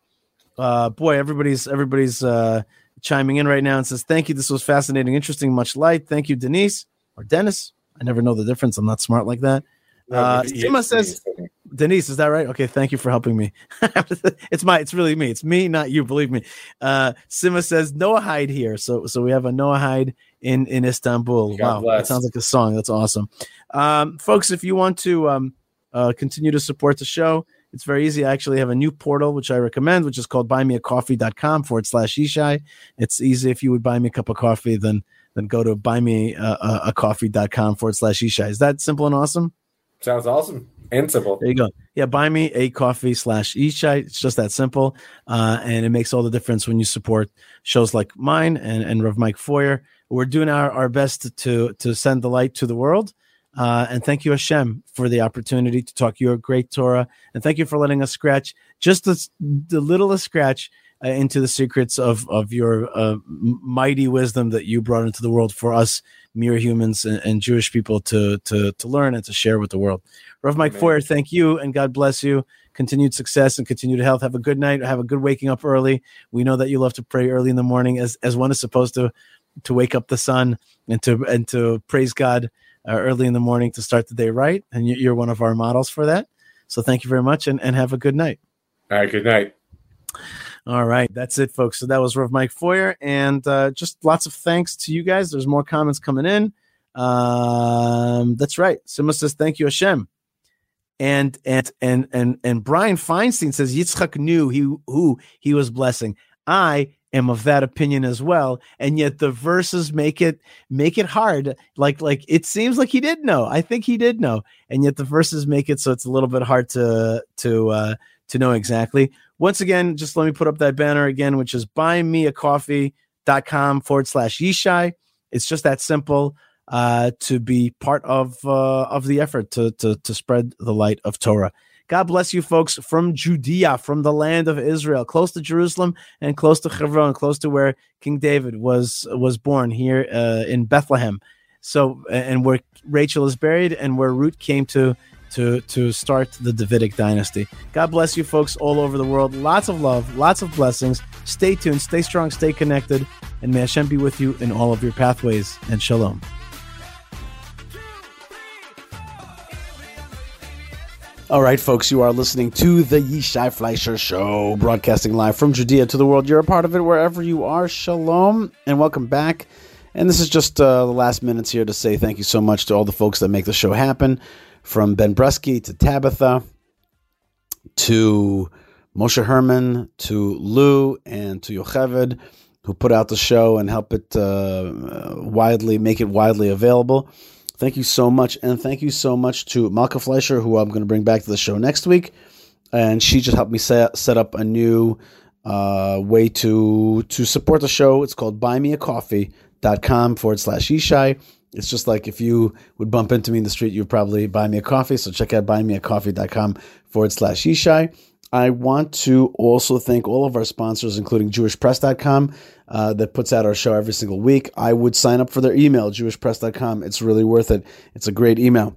Speaker 1: Uh, boy, everybody's everybody's uh, chiming in right now and says, "Thank you. This was fascinating, interesting, much light. Thank you, Denise or Dennis. I never know the difference. I'm not smart like that.
Speaker 2: No,
Speaker 1: uh, Sima says-. Denise, is that right? Okay, thank you for helping me. it's my, it's really me. It's me, not you. Believe me. Uh, Sima says Noahide here, so so we have a Noahide in in Istanbul.
Speaker 2: God
Speaker 1: wow, that sounds like a song. That's awesome, um, folks. If you want to um, uh, continue to support the show, it's very easy. I actually have a new portal which I recommend, which is called buymeacoffee.com forward slash Yishai. It's easy if you would buy me a cup of coffee, then then go to buymeacoffee.com forward slash Yishai. Is that simple and awesome?
Speaker 2: Sounds awesome and simple.
Speaker 1: There you go. Yeah, buy me a coffee slash Yishai. It's just that simple. Uh, and it makes all the difference when you support shows like mine and, and Rev Mike Feuer. We're doing our, our best to, to send the light to the world. Uh, and thank you, Hashem, for the opportunity to talk your great Torah. And thank you for letting us scratch just the, the littlest scratch uh, into the secrets of, of your uh, mighty wisdom that you brought into the world for us mere humans and, and Jewish people to, to, to learn and to share with the world. Rev Mike
Speaker 2: Amen.
Speaker 1: Feuer, thank you and God bless you. Continued success and continued health. Have a good night. Have a good waking up early. We know that you love to pray early in the morning as, as one is supposed to to wake up the sun and to and to praise God uh, early in the morning to start the day right. And you, you're one of our models for that. So thank you very much and, and have a good night.
Speaker 2: All right, good night.
Speaker 1: All right, that's it, folks. So that was Rev Mike Feuer, and uh, just lots of thanks to you guys. There's more comments coming in. Um, that's right. Sima says, "Thank you, Hashem." And and and and and Brian Feinstein says Yitzchak knew he who he was blessing. I am of that opinion as well, and yet the verses make it make it hard. Like like it seems like he did know. I think he did know, and yet the verses make it so it's a little bit hard to to uh, to know exactly once again, just let me put up that banner again, which is buymeacoffee.com forward slash Yishai. It's just that simple uh, to be part of uh, of the effort to, to to spread the light of Torah. God bless you, folks, from Judea, from the land of Israel, close to Jerusalem and close to Hebron, close to where King David was was born here uh, in Bethlehem. So, and where Rachel is buried, and where Ruth came to to to start the Davidic dynasty. God bless you, folks, all over the world. Lots of love, lots of blessings. Stay tuned, stay strong, stay connected, and may Hashem be with you in all of your pathways. And shalom. All right, folks, you are listening to the Yishai Fleisher Show, broadcasting live from Judea to the world. You're a part of it wherever you are. Shalom, and welcome back. And this is just uh, the last minutes here to say thank you so much to all the folks that make the show happen, from Ben Bresky to Tabitha to Moshe Herman to Lou and to Yocheved, who put out the show and help it uh, widely, make it widely available. Thank you so much. And thank you so much to Malka Fleisher, who I'm going to bring back to the show next week. And she just helped me set, set up a new uh, way to to support the show. It's called buymeacoffee.com forward slash Yishai. It's just like if you would bump into me in the street, you'd probably buy me a coffee. So check out buymeacoffee.com forward slash Yishai. I want to also thank all of our sponsors, including JewishPress.com, uh, that puts out our show every single week. I would sign up for their email, JewishPress.com. It's really worth it. It's a great email.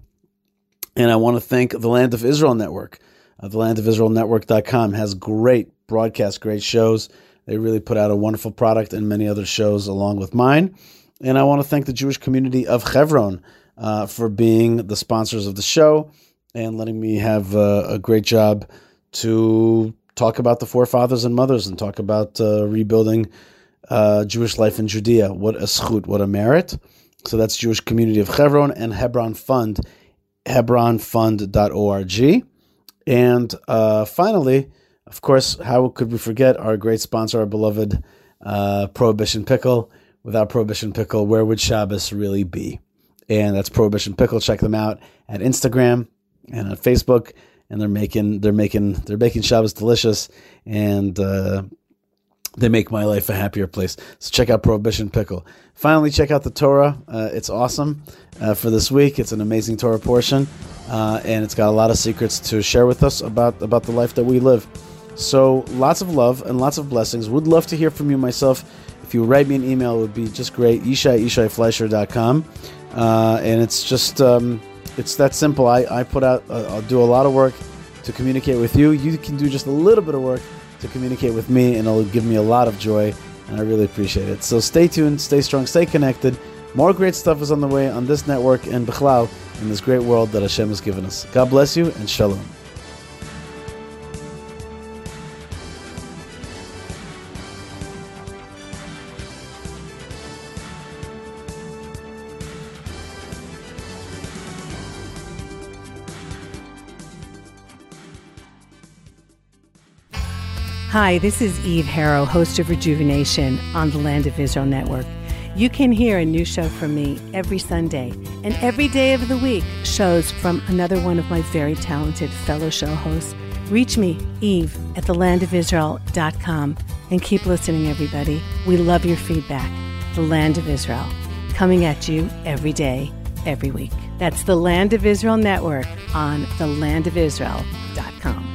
Speaker 1: And I want to thank the Land of Israel Network. Uh, the Land of Israel Network.com has great broadcasts, great shows. They really put out a wonderful product and many other shows along with mine. And I want to thank the Jewish community of Chevron uh, for being the sponsors of the show and letting me have uh, a great job to talk about the forefathers and mothers and talk about uh, rebuilding uh, Jewish life in Judea. What a zchut, what a merit. So that's Jewish Community of Hebron and Hebron Fund, hebronfund.org. And uh, finally, of course, how could we forget our great sponsor, our beloved uh, Prohibition Pickle? Without Prohibition Pickle, where would Shabbos really be? And that's Prohibition Pickle. Check them out at Instagram and on Facebook and they're making they're making they're making Shabbos delicious, and uh, they make my life a happier place. So check out Prohibition Pickle. Finally, check out the Torah. Uh, it's awesome uh, for this week. It's an amazing Torah portion, uh, and it's got a lot of secrets to share with us about about the life that we live. So lots of love and lots of blessings. Would love to hear from you myself. If you write me an email, it would be just great. YishaiFleisher.com. Uh, and it's just um, it's that simple. I, I put out, uh, I'll do a lot of work to communicate with you. You can do just a little bit of work to communicate with me, and it'll give me a lot of joy, and I really appreciate it. So stay tuned, stay strong, stay connected. More great stuff is on the way on this network and Bechlau in this great world that Hashem has given us. God bless you and shalom.
Speaker 3: Hi, this is Eve Harrow, host of Rejuvenation on the Land of Israel Network. You can hear a new show from me every Sunday and every day of the week, shows from another one of my very talented fellow show hosts. Reach me, Eve, at thelandofisrael.com and keep listening, everybody. We love your feedback. The Land of Israel, coming at you every day, every week. That's the Land of Israel Network on thelandofisrael.com.